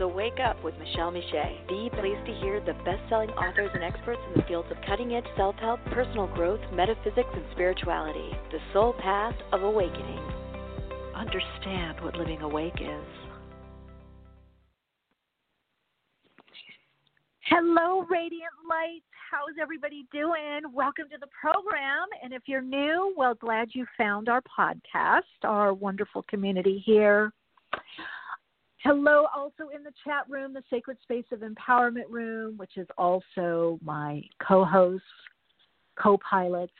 So wake up with Michele Meiche. Be pleased to hear the best-selling authors and experts in the fields of cutting-edge self-help, personal growth, metaphysics, and spirituality. The soul path of awakening. Understand what living awake is. Hello, Radiant Lights. How's everybody doing? Welcome to the program. And if you're new, well, glad you found our podcast, our wonderful community here. Hello, also in the chat room, the Sacred Space of Empowerment Room, which is also my co hosts, co pilots,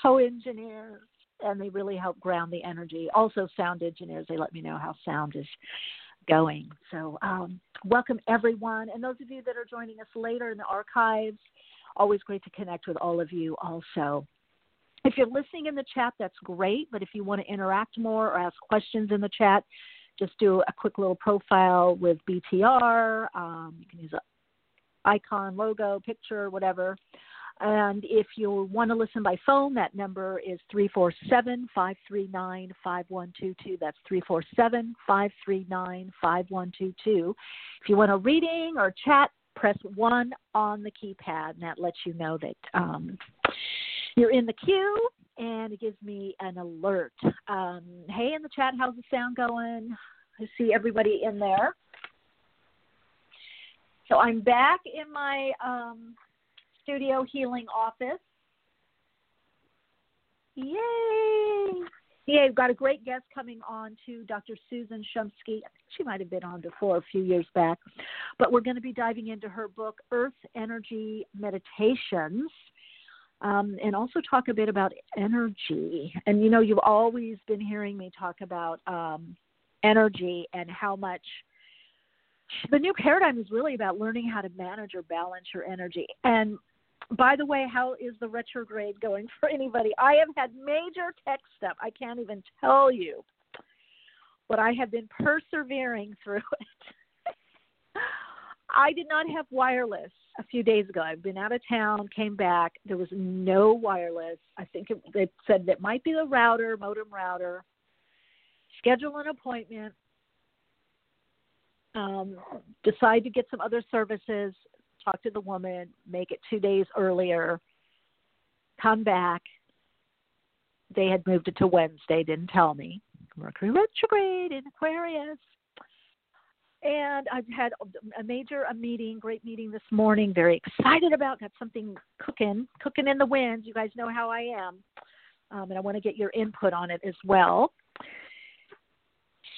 co engineers, and they really help ground the energy. Also, sound engineers, they let me know how sound is going. So, um, welcome everyone. And those of you that are joining us later in the archives, always great to connect with all of you also. If you're listening in the chat, that's great. But if you want to interact more or ask questions in the chat, just do a quick little profile with BTR. Um, you can use an icon, logo, picture, whatever. And if you want to listen by phone, that number is 347 539 5122. That's 347 539 5122. If you want a reading or chat, press 1 on the keypad, and that lets you know that um, you're in the queue and it gives me an alert. Um, hey, in the chat, how's the sound going? I see everybody in there. So I'm back in my um, studio healing office. Yay! Yeah, we've got a great guest coming on to Dr. Susan Shumsky. She might have been on before a few years back. But we're going to be diving into her book, Earth Energy Meditations, um, and also talk a bit about energy. And you know, you've always been hearing me talk about um, energy and how much the new paradigm is really about learning how to manage or balance your energy. And by the way, how is the retrograde going for anybody? I have had major tech stuff. I can't even tell you. But I have been persevering through it. I did not have wireless a few days ago. I've been out of town, came back. There was no wireless. I think it, it said that might be the router, modem router. Schedule an appointment. Um, decide to get some other services talk to the woman, make it two days earlier, come back. They had moved it to Wednesday, didn't tell me. Mercury retrograde in Aquarius. And I've had a major a meeting, great meeting this morning. Very excited about. Got something cooking, cooking in the wind. You guys know how I am, um, and I want to get your input on it as well.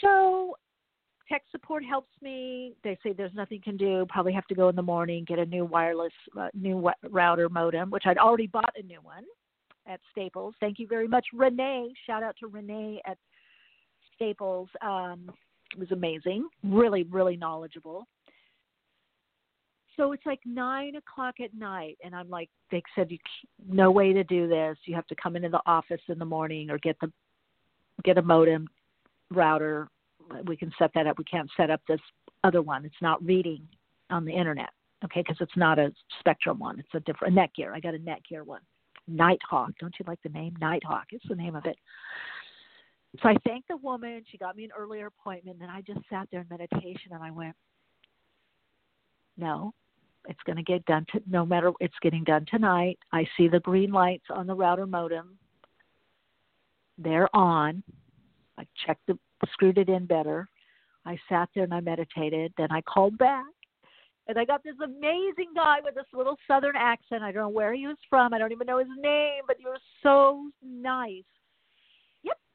So tech support helps me. They say there's nothing can do. Probably have to go in the morning get a new wireless, uh, new router modem, which I'd already bought a new one at Staples. Thank you very much, Renee. Shout out to Renee at Staples. Um, was amazing. Really, really knowledgeable. So it's like nine o'clock at night, and I'm like, they said, you no way to do this. You have to come into the office in the morning or get the get a modem router we can set that up. We can't set up this other one. It's not reading on the internet, okay? Because it's not a Spectrum one. It's a different a Netgear. I got a Netgear one. Nighthawk. Don't you like the name Nighthawk? It's the name of it. So I thanked the woman. She got me an earlier appointment. And I just sat there in meditation, and I went, "No, it's going to get done. To, no matter, it's getting done tonight. I see the green lights on the router modem. They're on. I checked the screwed it in better. I sat there and I meditated. Then I called back and I got this amazing guy with this little southern accent. I don't know where he was from. I don't even know his name, but he was so nice.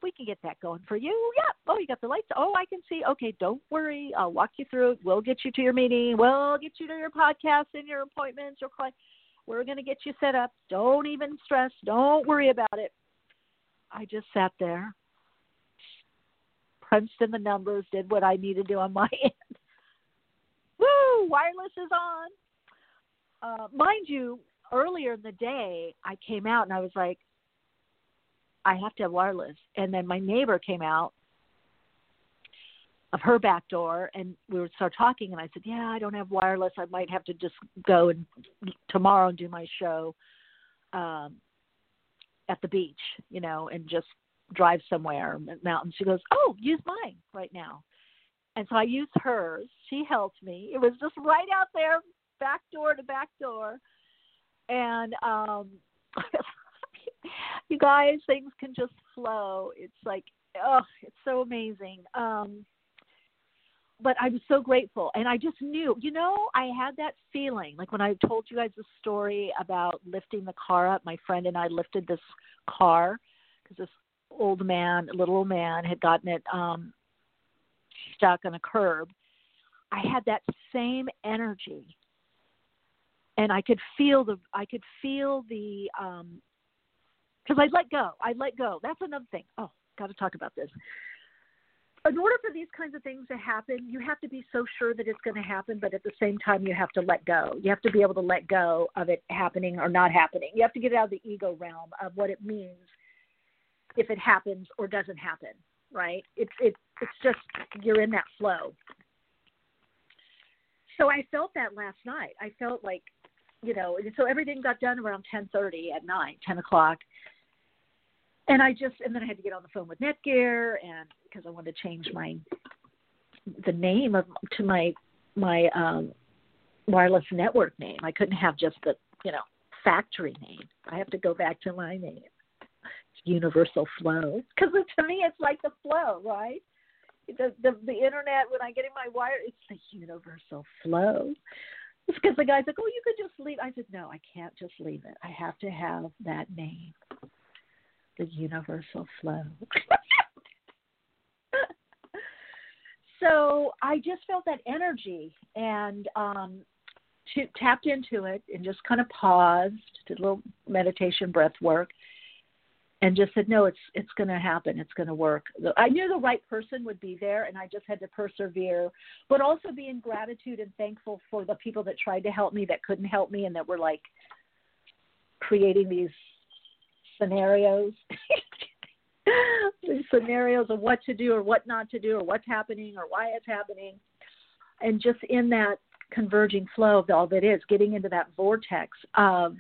We can get that going for you. Yep. Oh, you got the lights. Oh, I can see. Okay, don't worry. I'll walk you through it. We'll get you to your meeting. We'll get you to your podcast and your appointments, your client. We're going to get you set up. Don't even stress. Don't worry about it. I just sat there, punched in the numbers, did what I needed to do on my end. Woo! Wireless is on. Uh, mind you, earlier in the day, I came out and I was like, I have to have wireless. And then my neighbor came out of her back door and we would start talking and I said, Yeah, I don't have wireless. I might have to just go and tomorrow and do my show um at the beach, you know, and just drive somewhere mountains. She goes, Oh, use mine right now. And so I used hers. She helped me. It was just right out there, back door to back door. And um you guys, things can just flow. It's like, oh, it's so amazing. Um but I'm so grateful. And I just knew, you know, I had that feeling like when I told you guys the story about lifting the car up, my friend and I lifted this car because this old man, a little old man, had gotten it um, stuck on a curb. I had that same energy. And I could feel the, I could feel the, um, because I let go. I let go. That's another thing. Oh, got to talk about this in order for these kinds of things to happen, you have to be so sure that it's going to happen, but at the same time, you have to let go. You have to be able to let go of it happening or not happening. You have to get out of the ego realm of what it means if it happens or doesn't happen. Right? It's it's it's just you're in that flow. So I felt that last night. I felt like, you know, so everything got done around ten thirty at night, ten o'clock, and I just and then I had to get on the phone with Netgear and because I wanted to change my the name of to my my um wireless network name. I couldn't have just the you know factory name. I have to go back to my name. It's Universal Flow because to me it's like the flow, right? The, the the internet when I get in my wire, it's the universal flow. Because the guy's like, "Oh, you could just leave." I said, "No, I can't just leave it. I have to have that name." The universal flow. so I just felt that energy and um, to, tapped into it and just kind of paused, did a little meditation breath work, and just said, "No, it's it's going to happen. It's going to work." I knew the right person would be there, and I just had to persevere, but also be in gratitude and thankful for the people that tried to help me that couldn't help me and that were like creating these scenarios. Scenarios of what to do or what not to do or what's happening or why it's happening. And just in that converging flow of all that is, getting into that vortex of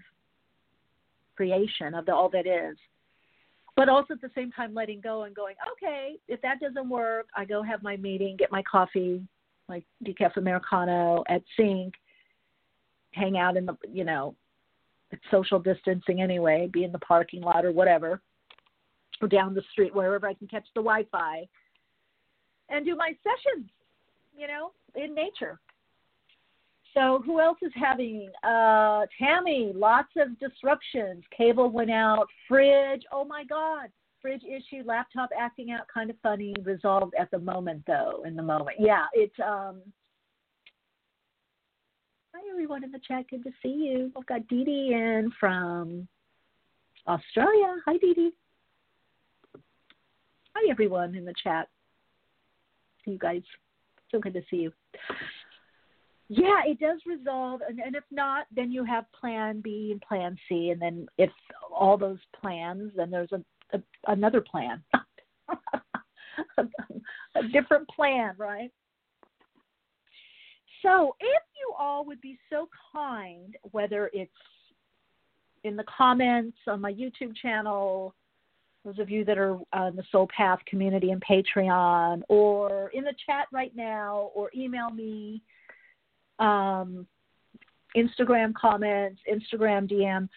creation of the all that is. But also at the same time letting go and going, okay, if that doesn't work, I go have my meeting, get my coffee, like decaf americano at Sync, hang out in the you know it's social distancing anyway, be in the parking lot or whatever, or down the street, wherever I can catch the Wi Fi, and do my sessions, you know, in nature. So who else is having uh Tammy, lots of disruptions. Cable went out, fridge, oh my god. Fridge issue, laptop acting out kind of funny, resolved at the moment though, in the moment. Yeah, it's um Hi, everyone in the chat. Good to see you. I've got Dee Dee in from Australia. Hi, Dee Dee. Hi, everyone in the chat. You guys. So good to see you. Yeah, it does resolve, and, and if not, then you have Plan B and Plan C, and then if all those plans, then there's a, a another plan, a, a different plan, right? So, if you all would be so kind, whether it's in the comments on my YouTube channel, those of you that are on the Soul Path community and Patreon, or in the chat right now, or email me, um, Instagram comments, Instagram DM.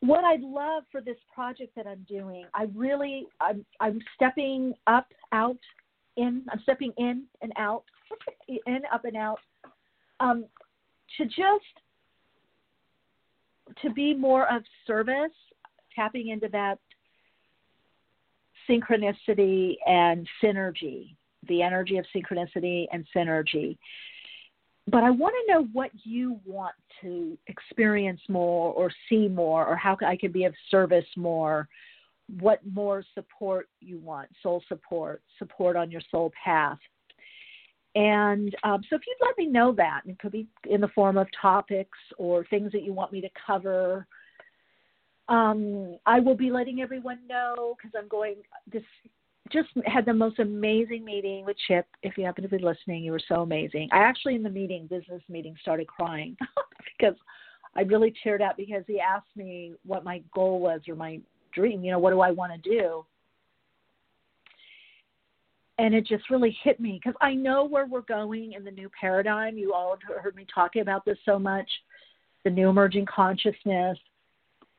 What I'd love for this project that I'm doing, I really, I'm, I'm stepping up, out, in. I'm stepping in and out, in, up and out um, to just to be more of service, tapping into that synchronicity and synergy, the energy of synchronicity and synergy. but I want to know what you want to experience more or see more, or how I can be of service more. What more support you want, soul support, support on your soul path. And um, so, if you'd let me know that, it could be in the form of topics or things that you want me to cover. Um, I will be letting everyone know because I'm going this just had the most amazing meeting with Chip. If you happen to be listening, you were so amazing. I actually, in the meeting, business meeting, started crying because I really cheered out because he asked me what my goal was or my dream. You know, what do I want to do? And it just really hit me because I know where we're going in the new paradigm. You all have heard me talking about this so much, the new emerging consciousness.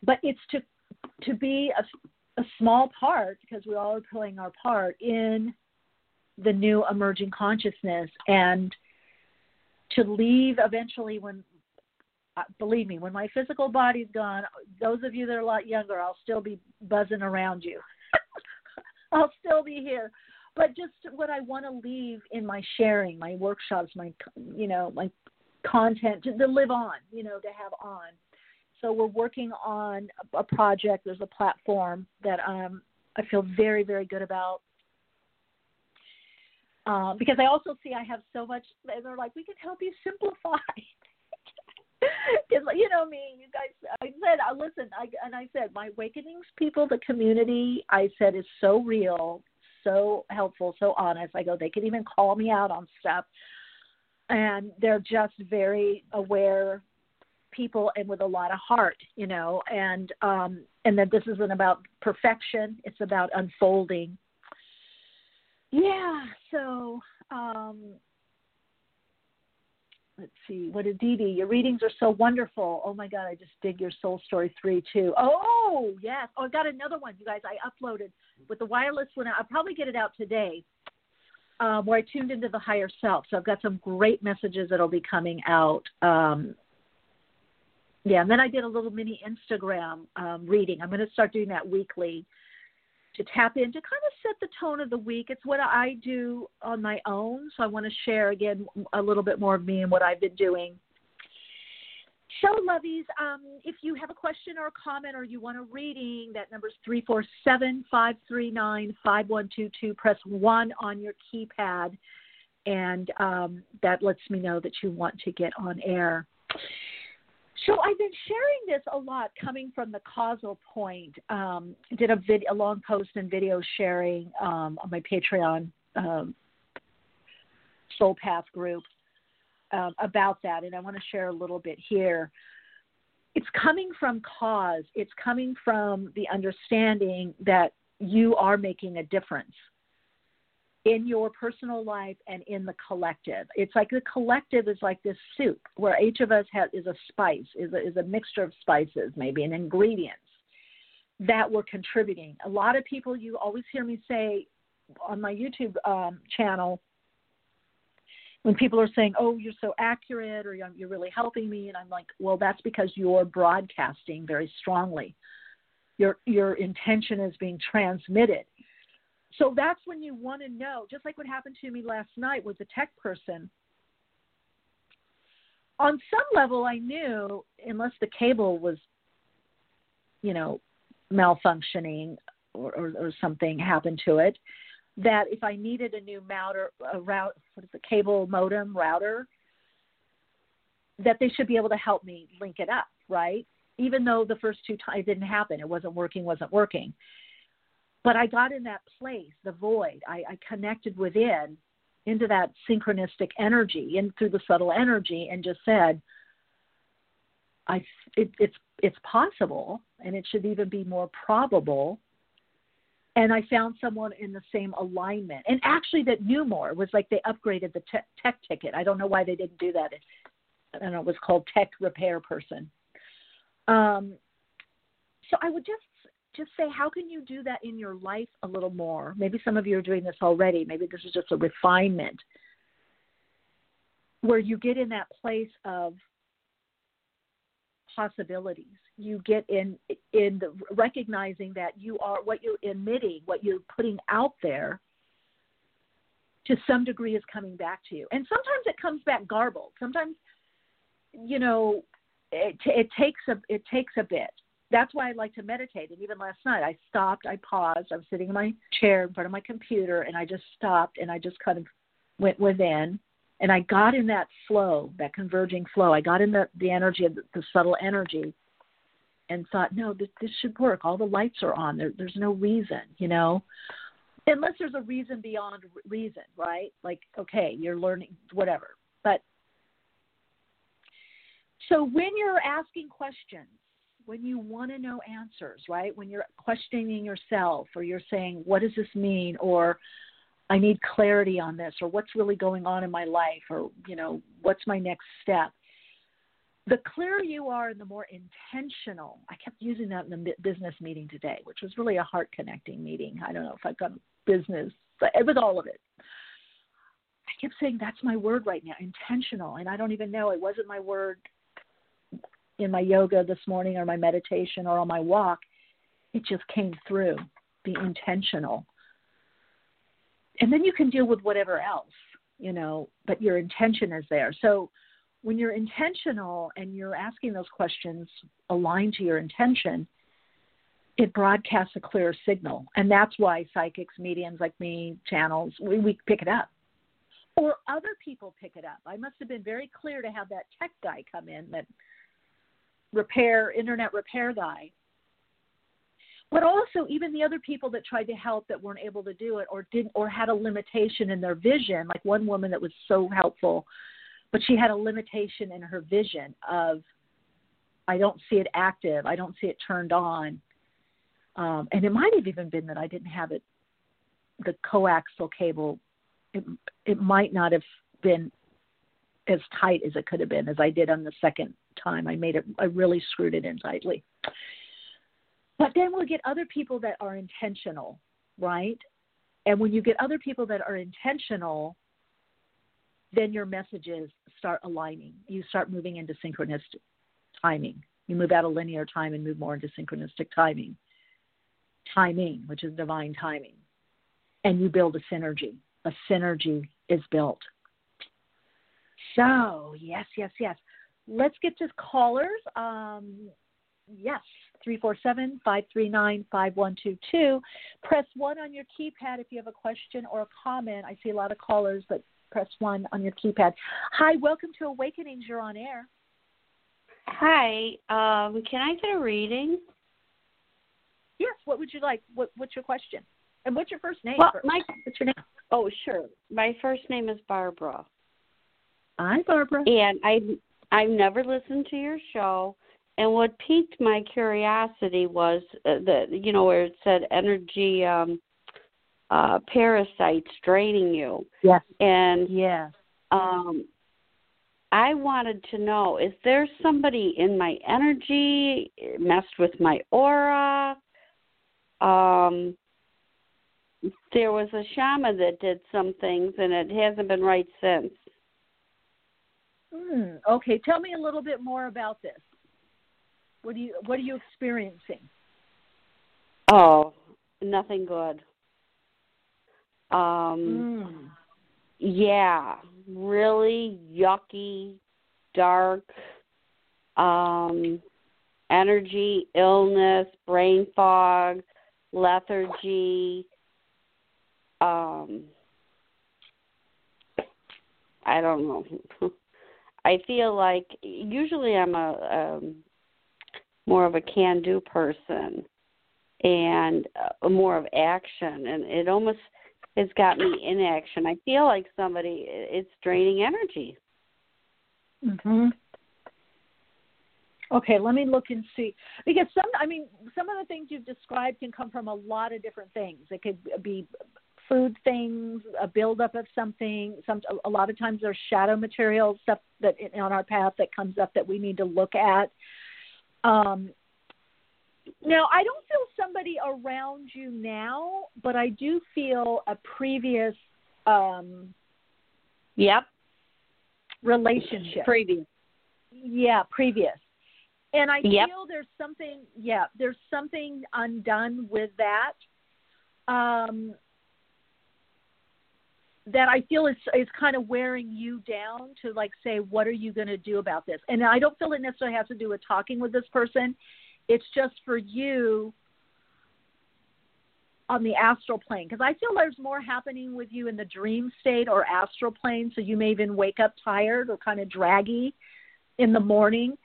But it's to to be a a small part because we all are playing our part in the new emerging consciousness and to leave eventually when uh, believe me when my physical body's gone those of you that are a lot younger i'll still be buzzing around you i'll still be here but just what i want to leave in my sharing my workshops my you know my content to, to live on you know to have on so we're working on a project. There's a platform that um, I feel very, very good about. Um, because I also see I have so much, and they're like, we can help you simplify. Because you know me, you guys. I said, uh, listen, I, and I said, my awakenings people, the community, I said is so real, so helpful, so honest. I go, they can even call me out on stuff, and they're just very aware people and with a lot of heart, you know, and um, and that this isn't about perfection; it's about unfolding. Yeah. So um, let's see. What did Dee Dee? Your readings are so wonderful. Oh my God, I just dig your Soul Story three too. Oh yes. Oh, I got another one, you guys. I uploaded with the wireless one. I'll probably get it out today. Um, where I tuned into the higher self. So I've got some great messages that'll be coming out um, yeah, and then I did a little mini Instagram um, reading. I'm going to start doing that weekly to tap in to kind of set the tone of the week. It's what I do on my own, so I want to share again a little bit more of me and what I've been doing. So, lovies, um, if you have a question or a comment or you want a reading, that number is 347 539 5122. Press 1 on your keypad, and um, that lets me know that you want to get on air. So I've been sharing this a lot coming from the causal point. Um, did a, vid- a long post and video sharing um, on my Patreon um, Soul Path group um, about that, and I want to share a little bit here. It's coming from cause. It's coming from the understanding that you are making a difference in your personal life and in the collective. It's like the collective is like this soup where each of us has is a spice, is a, is a mixture of spices, maybe an ingredients that we're contributing. A lot of people, you always hear me say on my YouTube um, channel, when people are saying, "Oh, you're so accurate," or "You're really helping me," and I'm like, "Well, that's because you're broadcasting very strongly. Your your intention is being transmitted." So that's when you want to know, just like what happened to me last night with the tech person. On some level, I knew, unless the cable was, you know, malfunctioning or, or, or something happened to it, that if I needed a new router, a route, what is a cable modem router, that they should be able to help me link it up, right? Even though the first two times it didn't happen, it wasn't working, wasn't working. But I got in that place, the void. I, I connected within into that synchronistic energy and through the subtle energy and just said, I, it, it's, it's possible and it should even be more probable and I found someone in the same alignment, and actually that knew more. Was like they upgraded the te- tech ticket. I don't know why they didn't do that. I don't know. It was called tech repair person. Um, so I would just just say, how can you do that in your life a little more? Maybe some of you are doing this already. Maybe this is just a refinement where you get in that place of possibilities. You get in in the, recognizing that you are what you're emitting, what you're putting out there to some degree is coming back to you. And sometimes it comes back garbled. Sometimes, you know, it, it takes a it takes a bit. That's why I like to meditate. And even last night, I stopped, I paused, I was sitting in my chair in front of my computer, and I just stopped and I just kind of went within, and I got in that flow, that converging flow. I got in the the energy of the, the subtle energy, and thought, no, this, this should work. All the lights are on. There, there's no reason, you know unless there's a reason beyond reason, right? Like, okay, you're learning whatever. But so when you're asking questions, when you want to know answers, right? When you're questioning yourself or you're saying, what does this mean? Or I need clarity on this, or what's really going on in my life, or, you know, what's my next step? The clearer you are and the more intentional, I kept using that in the business meeting today, which was really a heart connecting meeting. I don't know if I've got business, but it was all of it. I kept saying, that's my word right now, intentional. And I don't even know, it wasn't my word in my yoga this morning or my meditation or on my walk, it just came through. Be intentional. And then you can deal with whatever else, you know, but your intention is there. So when you're intentional and you're asking those questions aligned to your intention, it broadcasts a clear signal. And that's why psychics, mediums like me, channels, we, we pick it up. Or other people pick it up. I must have been very clear to have that tech guy come in that repair internet repair guy. But also even the other people that tried to help that weren't able to do it or didn't or had a limitation in their vision like one woman that was so helpful but she had a limitation in her vision of i don't see it active. I don't see it turned on. Um, and it might have even been that i didn't have it the coaxial cable. It, it might not have been as tight as it could have been as i did on the second time. I made it, I really screwed it in tightly. But then we'll get other people that are intentional, right? And when you get other people that are intentional, then your messages start aligning. You start moving into synchronistic timing. You move out of linear time and move more into synchronistic timing. Timing, which is divine timing. And you build a synergy. A synergy is built. So, yes, yes, yes let's get to callers. Um, yes, 347 539 5122. Press 1 on your keypad if you have a question or a comment. I see a lot of callers, but press 1 on your keypad. Hi, welcome to Awakenings. You're on air. Hi, um, can I get a reading? Yes, what would you like? What, what's your question? And what's your first name? Well, first? my, what's your name? Oh, sure. My first name is Barbara. Hi, Barbara. And I I've never listened to your show, and what piqued my curiosity was uh, the you know where it said energy um uh parasites draining you. Yes. And yes. Um I wanted to know is there somebody in my energy messed with my aura? Um there was a shaman that did some things and it hasn't been right since. Hmm. Okay, tell me a little bit more about this. What do you What are you experiencing? Oh, nothing good. Um. Mm. Yeah, really yucky, dark. Um, energy, illness, brain fog, lethargy. Um, I don't know. I feel like usually I'm a um, more of a can-do person and uh, more of action, and it almost has got me in action. I feel like somebody it's draining energy. Mhm. Okay, let me look and see because some I mean some of the things you've described can come from a lot of different things. It could be food things, a buildup of something. Some a lot of times there's shadow material stuff that on our path that comes up that we need to look at. Um, now I don't feel somebody around you now, but I do feel a previous. Um, yep. Relationship. Previous. Yeah, previous. And I yep. feel there's something. Yeah, there's something undone with that. Um, that I feel is is kind of wearing you down to like say what are you going to do about this? And I don't feel it necessarily has to do with talking with this person. It's just for you on the astral plane because I feel there's more happening with you in the dream state or astral plane so you may even wake up tired or kind of draggy in the morning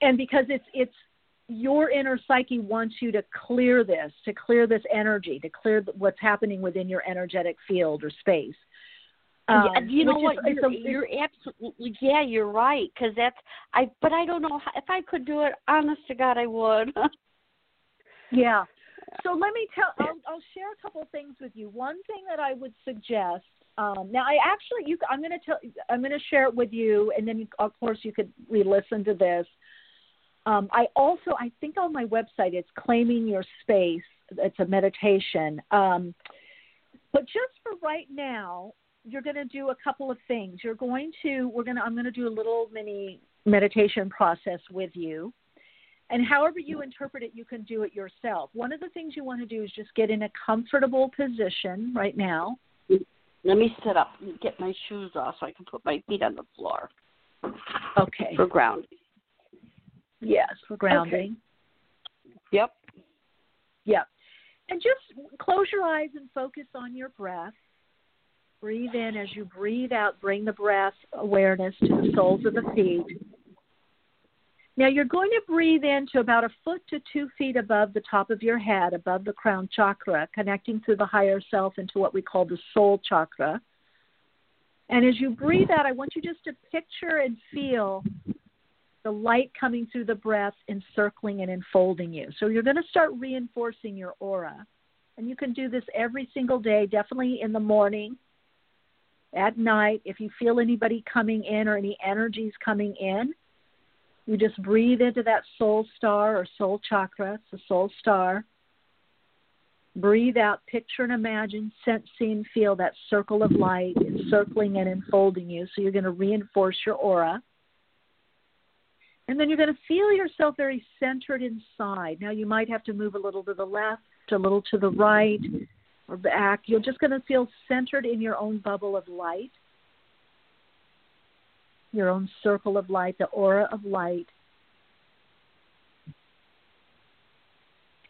and because it's it's your inner psyche wants you to clear this, to clear this energy, to clear what's happening within your energetic field or space. Um, yeah, you know what? Is, you're, you're absolutely yeah. You're right because that's I. But I don't know how, if I could do it. Honest to God, I would. yeah. So let me tell. I'll, I'll share a couple things with you. One thing that I would suggest. Um, now, I actually, you, I'm going to tell. I'm going to share it with you, and then of course you could re-listen to this. Um, I also, I think on my website, it's claiming your space. It's a meditation. Um, but just for right now, you're going to do a couple of things. You're going to, we're going to, I'm going to do a little mini meditation process with you. And however you interpret it, you can do it yourself. One of the things you want to do is just get in a comfortable position right now. Let me sit up and get my shoes off so I can put my feet on the floor. Okay. For grounding. Yes, for grounding. Okay. Yep. Yep. And just close your eyes and focus on your breath. Breathe in as you breathe out, bring the breath awareness to the soles of the feet. Now you're going to breathe in to about a foot to two feet above the top of your head, above the crown chakra, connecting through the higher self into what we call the soul chakra. And as you breathe out, I want you just to picture and feel the light coming through the breath encircling and enfolding you. So you're going to start reinforcing your aura. And you can do this every single day, definitely in the morning, at night. If you feel anybody coming in or any energies coming in, you just breathe into that soul star or soul chakra, it's soul star. Breathe out, picture and imagine, sense, see, and feel that circle of light encircling and enfolding you. So you're going to reinforce your aura. And then you're going to feel yourself very centered inside. Now you might have to move a little to the left, a little to the right, or back. You're just going to feel centered in your own bubble of light, your own circle of light, the aura of light.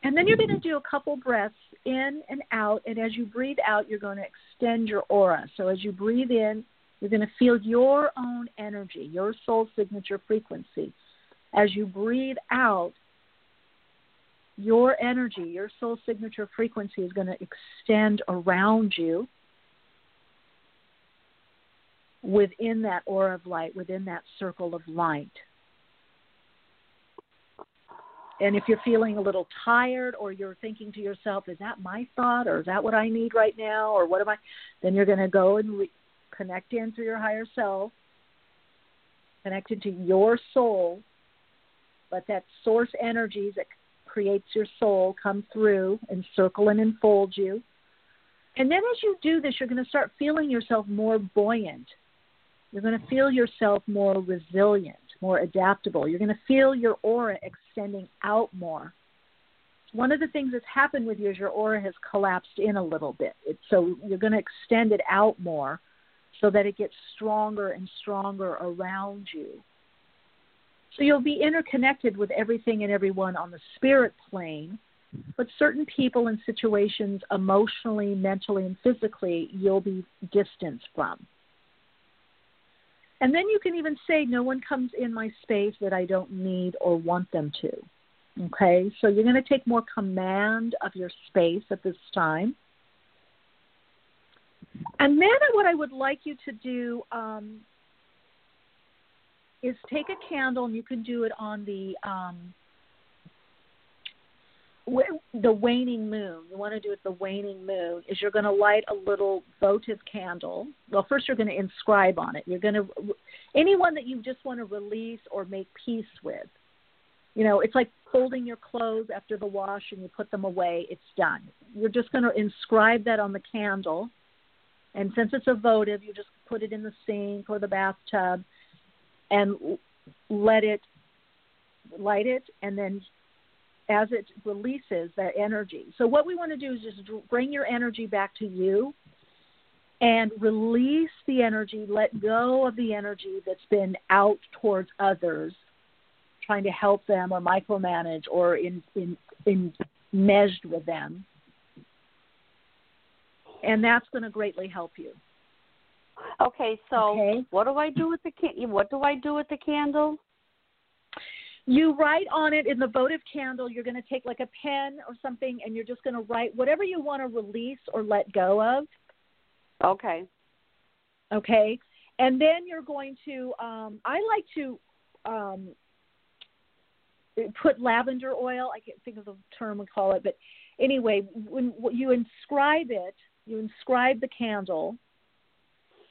And then you're going to do a couple breaths in and out. And as you breathe out, you're going to extend your aura. So as you breathe in, you're going to feel your own energy, your soul signature frequency as you breathe out, your energy, your soul signature frequency is going to extend around you within that aura of light, within that circle of light. And if you're feeling a little tired or you're thinking to yourself, is that my thought or is that what I need right now or what am I? Then you're going to go and re- connect in through your higher self, connect into your soul let that source energy that creates your soul come through and circle and enfold you. And then as you do this, you're going to start feeling yourself more buoyant. You're going to feel yourself more resilient, more adaptable. You're going to feel your aura extending out more. One of the things that's happened with you is your aura has collapsed in a little bit. So you're going to extend it out more so that it gets stronger and stronger around you. So you'll be interconnected with everything and everyone on the spirit plane, but certain people and situations, emotionally, mentally, and physically, you'll be distanced from. And then you can even say, No one comes in my space that I don't need or want them to. Okay, so you're going to take more command of your space at this time. And then what I would like you to do um, is take a candle and you can do it on the um, the waning moon. You want to do it the waning moon. Is you're going to light a little votive candle. Well, first you're going to inscribe on it. You're going to anyone that you just want to release or make peace with. You know, it's like folding your clothes after the wash and you put them away. It's done. You're just going to inscribe that on the candle. And since it's a votive, you just put it in the sink or the bathtub and let it light it and then as it releases that energy. So what we want to do is just bring your energy back to you and release the energy, let go of the energy that's been out towards others, trying to help them or micromanage or in in in meshed with them. And that's going to greatly help you. Okay, so Okay. what do I do with the can- what do I do with the candle? You write on it in the votive candle, you're going to take like a pen or something and you're just going to write whatever you want to release or let go of. Okay. Okay. And then you're going to, um, I like to um, put lavender oil. I can't think of the term we call it, but anyway, when you inscribe it, you inscribe the candle.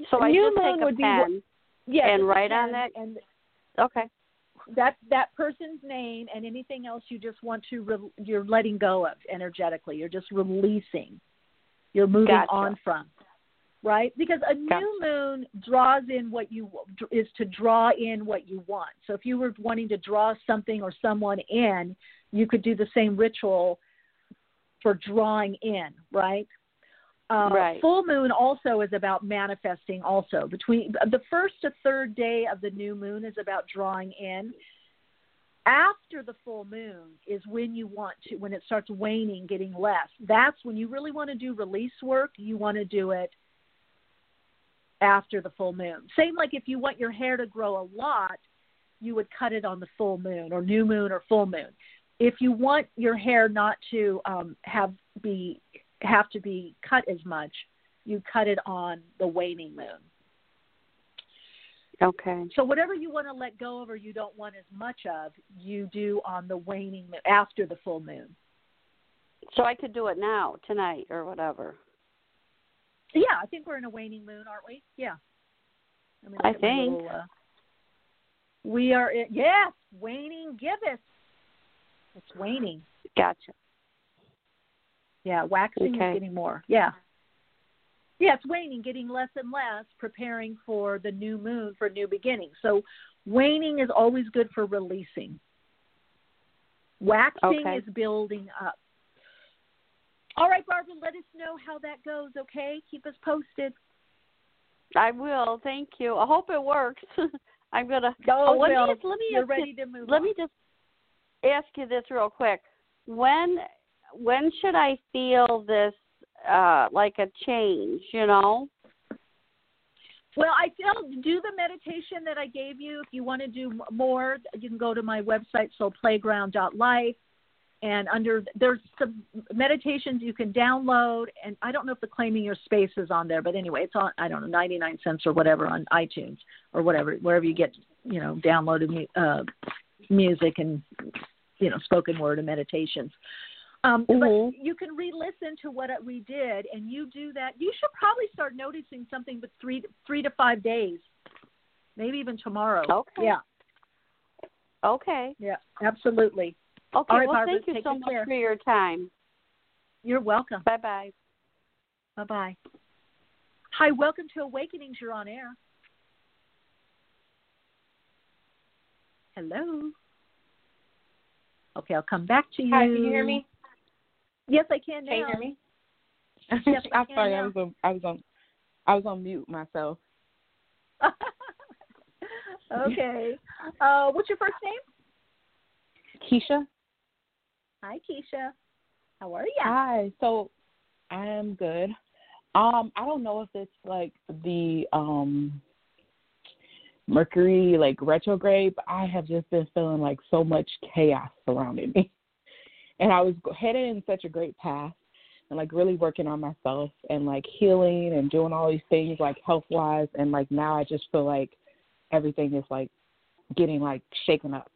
So I New just moon take a would be pen Yes, and write on pen that. and Okay. that that person's name and anything else you just want to re- you're letting go of energetically. You're just releasing. You're moving Gotcha. on from. Right? Because a Gotcha. new moon draws in what you is to draw in what you want. So if you were wanting to draw something or someone in, you could do the same ritual for drawing in, right? Uh, Right. Full moon also is about manifesting. Also, between the first to third day of the new moon is about drawing in. After the full moon is when you want to, when it starts waning, getting less. That's when you really want to do release work. You want to do it after the full moon. Same like if you want your hair to grow a lot, you would cut it on the full moon or new moon or full moon. If you want your hair not to um, have be have to be cut as much, you cut it on the waning moon. Okay. So whatever you want to let go of or you don't want as much of, you do on the waning moon after the full moon. So I could do it now, tonight, or whatever. Yeah, I think we're in a waning moon, aren't we? Yeah. I think. little, uh, we are. In, yes, waning gibbous. It's waning. Gotcha. Yeah, waxing Okay. is getting more. Yeah. Yeah, it's waning, getting less and less, preparing for the new moon for new beginnings. So waning is always good for releasing. Waxing Okay. is building up. All right, Barbara, let us know how that goes, okay? Keep us posted. I will. Thank you. I hope it works. I'm gonna. Go, oh, let me just, let me You're ask you- to move let on. me just ask you this real quick. When when should I feel this uh like a change, you know? Well, I feel do the meditation that I gave you. If you want to do more, you can go to my website, soulplayground.life, and under there's some meditations you can download. And I don't know if the claiming your space is on there, but anyway, it's on. I don't know, ninety nine cents or whatever on iTunes or whatever, wherever you get you know downloaded uh, music and you know spoken word and meditations. Um, Mhm. But you can re-listen to what we did, and you do that. You should probably start noticing something, but three three to five days, maybe even tomorrow. Okay. Yeah, Okay. yeah, absolutely. Okay. All right, well, Barbara, thank you so good much care. for your time. You're welcome. Bye bye. Bye bye. Hi, welcome to Awakenings. You're on air. Hello. Okay, I'll come back to you. Hi, can you hear me? Yes, I can now. Can you hear me? Yes, I I'm sorry, now. I was on I was on I was on mute myself. okay. Uh, what's your first name? Keisha? Hi, Keisha. How are you? Hi. So I am good. Um, I don't know if it's like the um Mercury like retrograde, but I have just been feeling like so much chaos surrounding me. And I was headed in such a great path and like really working on myself and like healing and doing all these things like health wise and like now I just feel like everything is like getting like shaken up.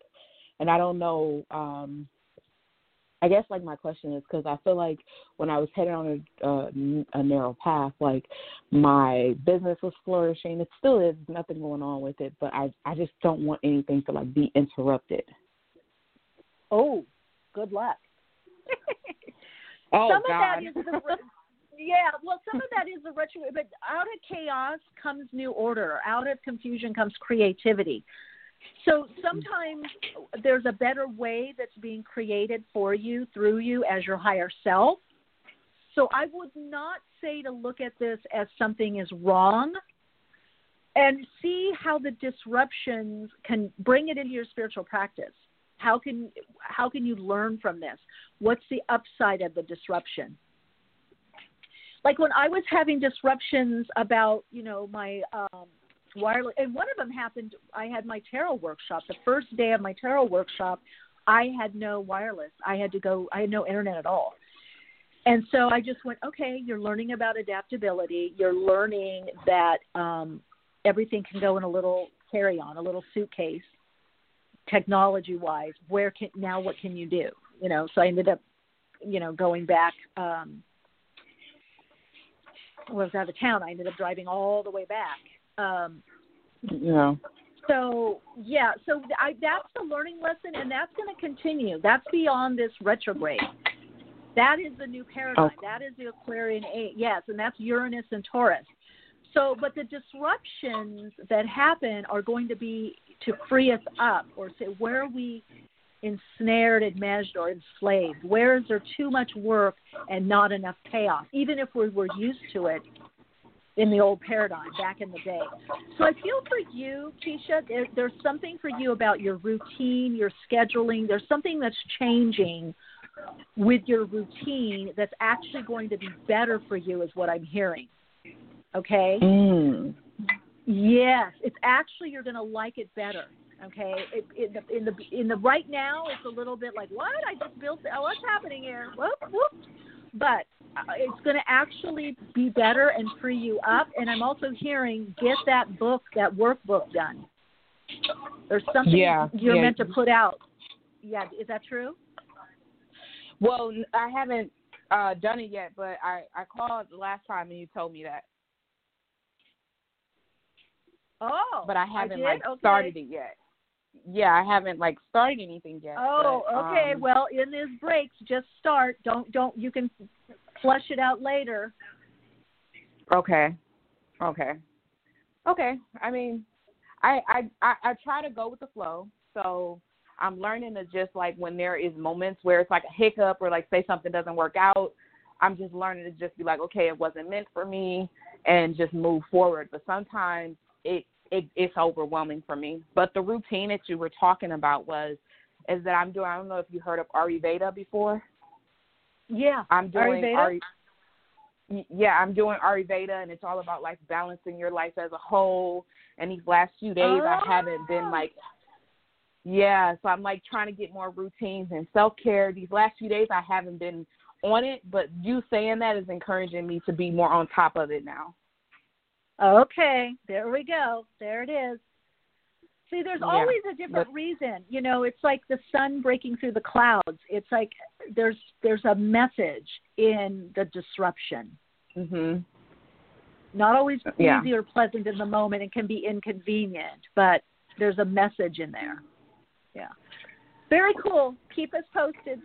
And I don't know um I guess like my question is because I feel like when I was headed on a, a a narrow path, like my business was flourishing. It still is nothing going on with it, but I I just don't want anything to like be interrupted. Oh, good luck. Oh some God! of that is the yeah. Well, some of that is the retro, but out of chaos comes new order. Out of confusion comes creativity. So sometimes there's a better way that's being created for you through you as your higher self. So I would not say to look at this as something is wrong and see how the disruptions can bring it into your spiritual practice. How can how can you learn from this? What's the upside of the disruption? Like when I was having disruptions about, you know, my um wireless and one of them happened I had my tarot workshop. The first day of my tarot workshop, I had no wireless. I had to go I had no internet at all. And so I just went, okay, you're learning about adaptability. You're learning that um, everything can go in a little carry on, a little suitcase, technology wise. Where can now what can you do? You know, so I ended up, you know, going back um well, I was out of town. I ended up driving all the way back. Um Yeah. so yeah, so I, that's the learning lesson, and that's going to continue. That's beyond this retrograde. That is the new paradigm. Okay. That is the Aquarian age. Yes, and that's Uranus and Taurus. So, but the disruptions that happen are going to be to free us up, or say where are we ensnared and managed or enslaved? Where is there too much work and not enough payoff? Even if we were used to it in the old paradigm back in the day. So I feel for you, Keisha, there, there's something for you about your routine, your scheduling. There's something that's changing with your routine that's actually going to be better for you, is what I'm hearing. Okay? Mm. Yes, it's actually you're going to like it better. Okay, it, in the in the in the right now, it's a little bit like what I just built. Oh, what's happening here? Whoop whoop. But uh, it's going to actually be better and free you up. And I'm also hearing get that book, that workbook done. There's something Yeah, you're yeah. meant to put out. Yeah, is that true? Well, I haven't uh done it yet, but I I called the last time and you told me that, Oh, but I haven't did? like Okay. started it yet. Yeah, I haven't like started anything yet. Oh, but, okay. um, well, in these breaks, just start. Don't don't. You can flush it out later. Okay. Okay. Okay. I mean, I, I I I try to go with the flow. So I'm learning to just like when there is moments where it's like a hiccup or like say something doesn't work out, I'm just learning to just be like, okay, it wasn't meant for me and just move forward. But sometimes it it it's overwhelming for me. But the routine that you were talking about was is that I'm doing I don't know if you heard of Ayurveda before. Yeah. I'm doing Ayurveda? Yeah, I'm doing Ayurveda, and it's all about like balancing your life as a whole. And these last few days, I haven't been oh. like, yeah, so I'm like trying to get more routines and self care. These last few days, I haven't been on it, but you saying that is encouraging me to be more on top of it now. Okay, there we go. There it is. See, there's Yeah, always a different reason. You know, it's like the sun breaking through the clouds. It's like there's there's a message in the disruption. Mhm. Not always Yeah. easy or pleasant in the moment and can be inconvenient, but there's a message in there. Yeah. Very cool. Keep us posted.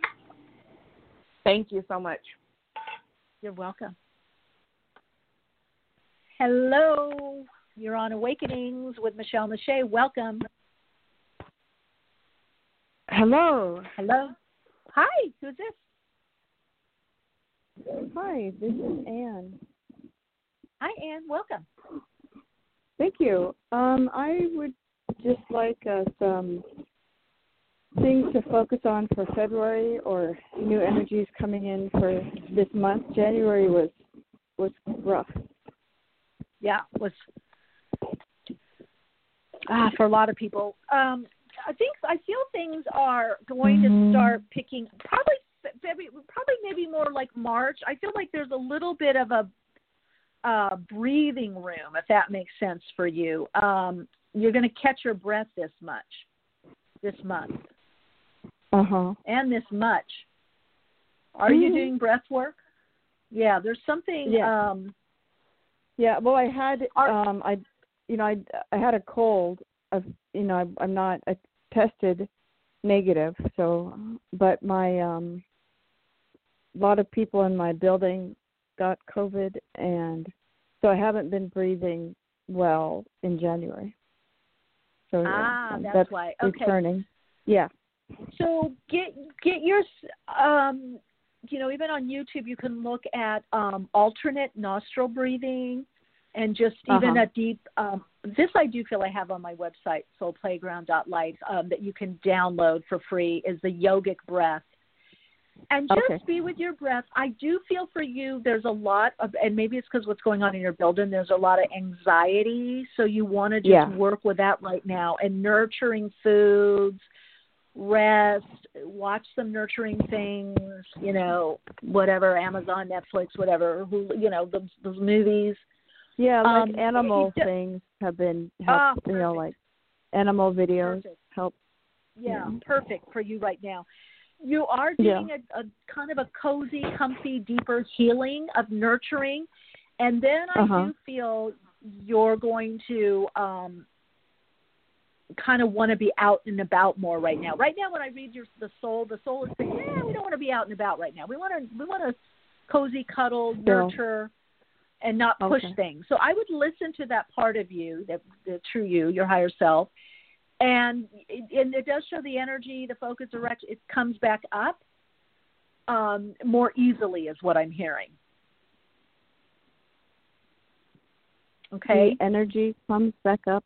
Thank you so much. You're welcome. Hello. You're on Awakenings with Michele Meiche. Welcome. Hello. Hello. Hi, who's this? Hi, this is Anne. Hi, Anne. Welcome. Thank you. Um, I would just like uh, some things to focus on for February or new energies coming in for this month. January was was rough. Yeah, was ah for a lot of people. Um, I think I feel things are going to start picking probably February, probably maybe more like March. I feel like there's a little bit of a uh, breathing room, if that makes sense for you. Um, you're going to catch your breath this much, this month, Uh huh. and this much. Are you Mhm. doing breath work? Yeah, there's something. Yeah. Um, Yeah. Well, I had um, I, you know, I I had a cold. Of you know, I, I'm not. I tested negative. So, but my um, a lot of people in my building got COVID, and so I haven't been breathing well in January. So yeah, Ah, um, that's why. Okay. returning. Yeah. So get get your um you know, even on YouTube, you can look at um, alternate nostril breathing and just even Uh-huh. a deep. Um, this I do feel I have on my website, soulplayground.life, um, that you can download for free is the yogic breath. And just Okay. be with your breath. I do feel for you. There's a lot of, and maybe it's because what's going on in your building. There's a lot of anxiety, so you want to just Yeah. work with that right now. And nurturing foods, rest, watch some nurturing things. You know, whatever Amazon, Netflix, whatever. Who you know those those movies. Yeah, like Um, animal you ju- things have been Ah, help. you know, like animal videos Perfect. help. Yeah, Yeah. perfect for you right now. You are Yeah. doing a, a kind of a cozy, comfy, deeper healing of nurturing, and then I Uh-huh. do feel you're going to um, kind of want to be out and about more right now. Right now, when I read your the soul, the soul is saying, "Yeah, we don't want to be out and about right now. We want to we want to cozy, cuddle, nurture." And not push Okay. things. So I would listen to that part of you, that the true you, your higher self, and and it does show the energy, the focus, direction. It comes back up um, more easily, is what I'm hearing. Okay. The energy comes back up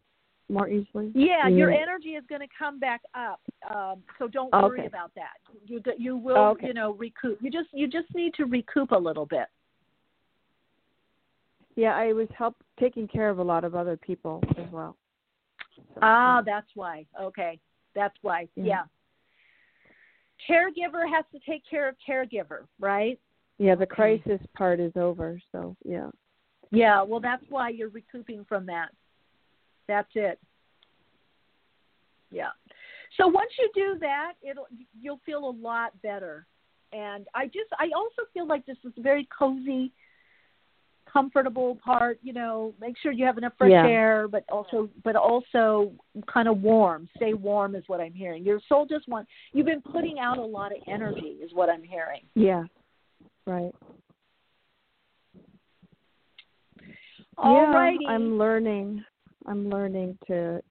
more easily. Yeah, You your energy is going to come back up. Um, so don't worry about that. You you will Okay. you know recoup. You just you just need to recoup a little bit. Yeah, I was help taking care of a lot of other people as well. Ah, that's why. Okay, that's why. Yeah. yeah. Caregiver has to take care of caregiver, right? Yeah, the crisis part is over, so yeah. Yeah, well, that's why you're recouping from that. That's it. Yeah. So once you do that, it'll you'll feel a lot better. And I just I also feel like this is a very cozy, comfortable part. You know, make sure you have enough fresh Yeah. air, but also but also kind of warm. Stay warm is what I'm hearing. Your soul just wants. You've been putting out a lot of energy, is what I'm hearing. Yeah. Right. All yeah, righty. I'm learning. I'm learning to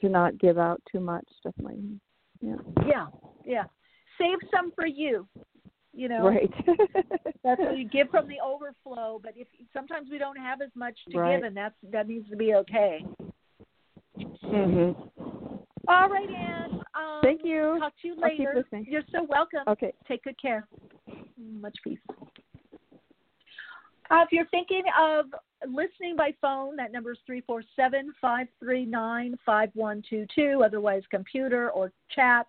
to not give out too much. Definitely. Yeah. Yeah, yeah. Save some for you. You know, Right. that's what you give from the overflow. But if sometimes we don't have as much to Right. give, and that's that needs to be okay. mhm. All right, Anne. Um, Thank you. Talk to you later. You're so welcome. Okay. Take good care. Much peace. Uh, if you're thinking of listening by phone, that number is 347 539 5122, otherwise, computer or chat.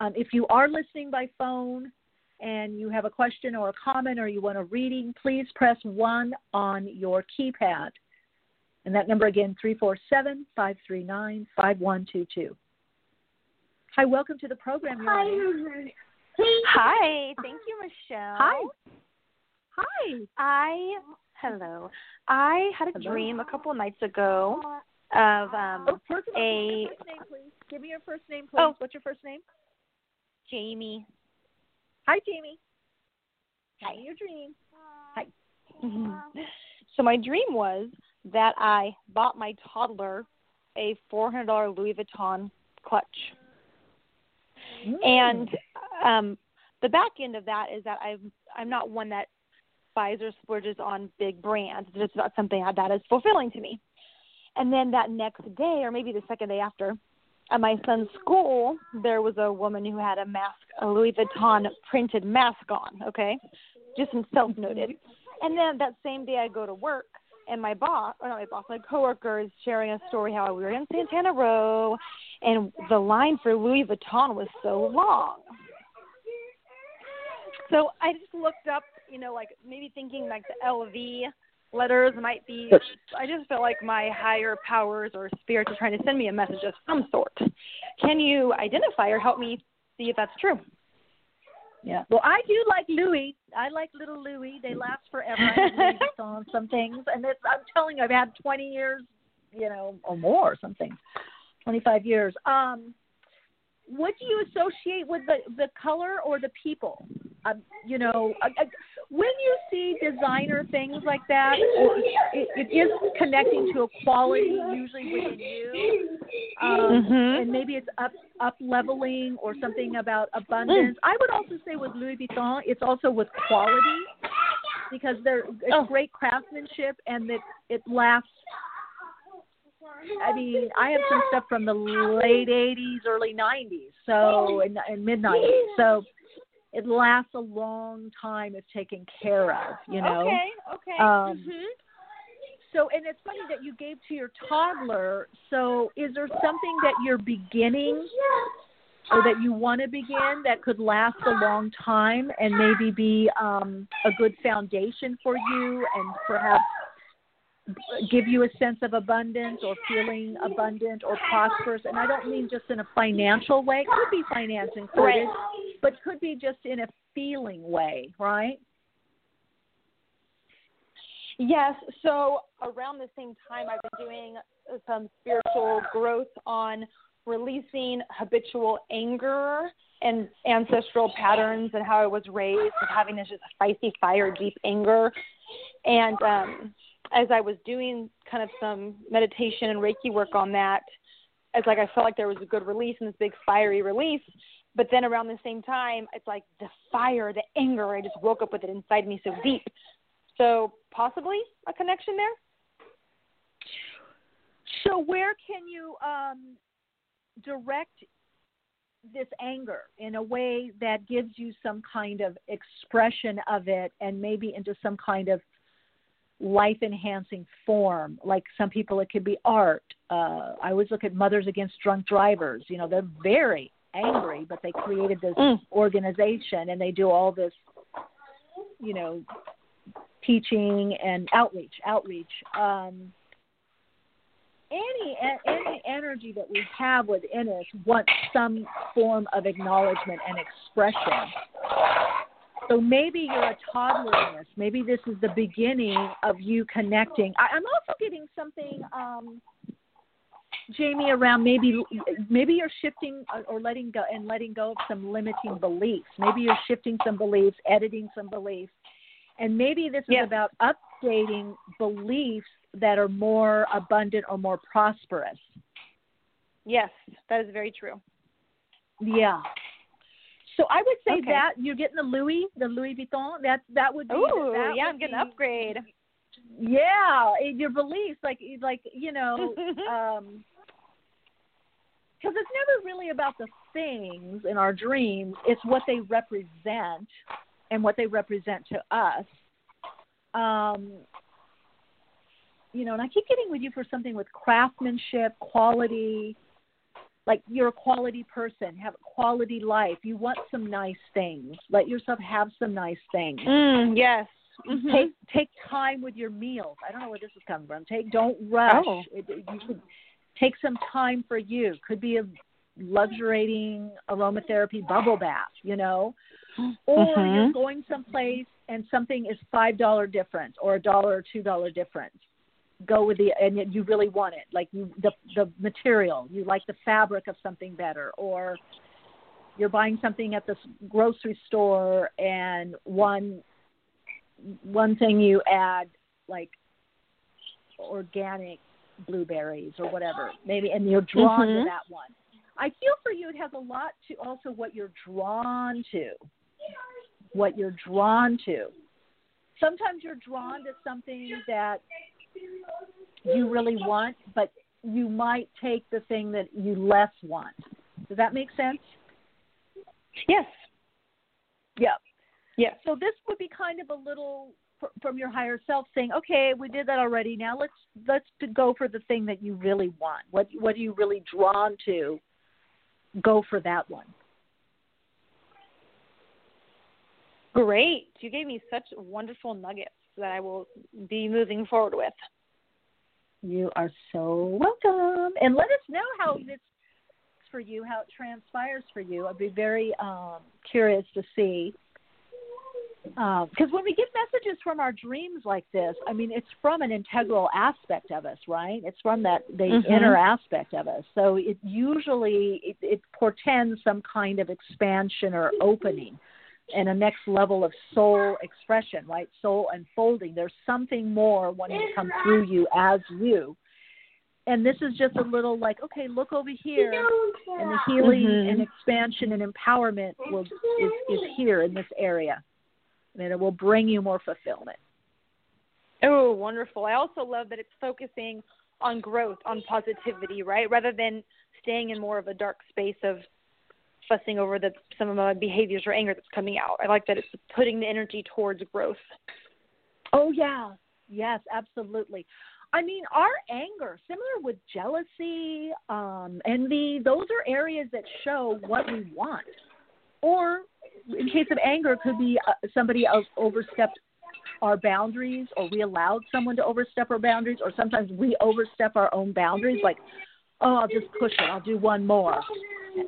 Um, if you are listening by phone and you have a question or a comment or you want a reading, please press 1 on your keypad. And that number again, 347 539 5122. Hi, welcome to the program. You're on air. Hi, thank you, Michele. Hi. Hi. I hello. I had a Hello. dream a couple of nights ago of um Oh, first of all, a give me first name, please. Give me your first name, please. Oh. What's your first name? Jamie. Hi, Jamie. Hi. Your dream. Hi. so my dream was that I bought my toddler a four hundred dollar Louis Vuitton clutch. And um the back end of that is that I'm I'm not one that or splurges on big brands. It's not something that is fulfilling to me. And then that next day, or maybe the second day after, at my son's school, there was a woman who had a mask, a Louis Vuitton printed mask on. Okay, just some self noted. And then that same day, I go to work, and my boss, or not my boss, my coworker is sharing a story how we were in Santana Row, and the line for Louis Vuitton was so long. So I just looked up, you know, like maybe thinking like the LV letters might be. I just feel like my higher powers or spirits are trying to send me a message of some sort. Can you identify or help me see if that's true? Yeah. Well, I do like Louis. I like little Louis. They last forever. I have Louis Vuitton some things, and it's, I'm telling you, I've had 20 years, you know, or more, or something, 25 years. Um, what do you associate with the the color or the people? Um, you know, uh, when you see designer things like that, it, it is connecting to a quality usually within you, um, Mhm. and maybe it's up up leveling or something about abundance. I would also say with Louis Vuitton, it's also with quality because they're it's Oh. great craftsmanship and that it lasts. I mean, I have some stuff from the late '80s, early '90s, so and, and mid '90s, so it lasts a long time if taken care of. You know. Okay. Okay. Um, mhm. So, and it's funny that you gave to your toddler. So, is there something that you're beginning or that you want to begin that could last a long time and maybe be um, a good foundation for you and perhaps give you a sense of abundance or feeling abundant or prosperous? And I don't mean just in a financial way, it could be finance included, but could be just in a feeling way, right? Yes. So around the same time, I've been doing some spiritual growth on releasing habitual anger and ancestral patterns and how I was raised with having this just spicy fire, deep anger. And um, as I was doing kind of some meditation and Reiki work on that, it's like I felt like there was a good release and this big fiery release. But then around the same time, it's like the fire, the anger, I just woke up with it inside me so deep. So possibly a connection there. So where can you um, direct this anger in a way that gives you some kind of expression of it and maybe into some kind of life enhancing form like some people it could be art uh i always look at mothers against drunk drivers you know they're very angry but they created this Mm. organization and they do all this you know teaching and outreach outreach um any any energy that we have within us wants some form of acknowledgement and expression. So maybe you're a toddler in this. Maybe this is the beginning of you connecting. I, I'm also getting something, um, Jamie, around maybe maybe you're shifting or- or letting go and letting go of some limiting beliefs. Maybe you're shifting some beliefs, editing some beliefs, and maybe this is Yes. about updating beliefs that are more abundant or more prosperous. Yes, that is very true. Yeah. So I would say Okay. that you're getting the Louis, the Louis Vuitton. That that would be. Ooh, that yeah, I'm getting an upgrade. Yeah, your beliefs, like like you know, um, because it's never really about the things in our dreams. It's what they represent and what they represent to us. Um, you know, and I keep getting with you for something with craftsmanship, quality. Like you're a quality person, have a quality life. You want some nice things. Let yourself have some nice things Mm, yes. Mhm. take take time with your meals. I don't know where this is coming from. Take don't rush. Oh. It, it- you could take some time for you. Could be a luxuriating aromatherapy bubble bath, you know, or Mhm. you're going someplace and something is five dollar difference or a dollar or two dollar difference. Go with the and yet you really want it, like you the the material. You like the fabric of something better, or you're buying something at the grocery store and one one thing you add like organic blueberries or whatever. Maybe and you're drawn Mhm. to that one. I feel for you it has a lot to also what you're drawn to. What you're drawn to. Sometimes you're drawn to something that you really want but you might take the thing that you less want. Does that make sense? Yes. yeah. Yes. so this would be kind of a little from your higher self saying, okay, we did that already. Now let's let's go for the thing that you really want. What what are you really drawn to? Go for that one. Great. You gave me such wonderful nuggets that I will be moving forward with. You are so welcome. And let us know how this works for you, how it transpires for you. I'd be very um, curious to see. Because um, when we get messages from our dreams like this, I mean, it's from an integral aspect of us, right? It's from that the mm-hmm. inner aspect of us. So it usually it, it portends some kind of expansion or opening, and a next level of soul expression, right? Soul unfolding. There's something more wanting to come through you as you. And this is just a little like, okay, look over here, and the healing mm-hmm. and expansion and empowerment will is, is here in this area and it will bring you more fulfillment. Oh, wonderful. I also love that it's focusing on growth, on positivity, right? Rather than staying in more of a dark space of fussing over the some of my behaviors or anger that's coming out. I like that it's putting the energy towards growth. Oh yeah. Yes, absolutely. I mean, our anger, similar with jealousy, um, envy, those are areas that show what we want. Or in case of anger, it could be uh, somebody else overstepped our boundaries, or we allowed someone to overstep our boundaries, or sometimes we overstep our own boundaries. Like, oh, I'll just push it. I'll do one more.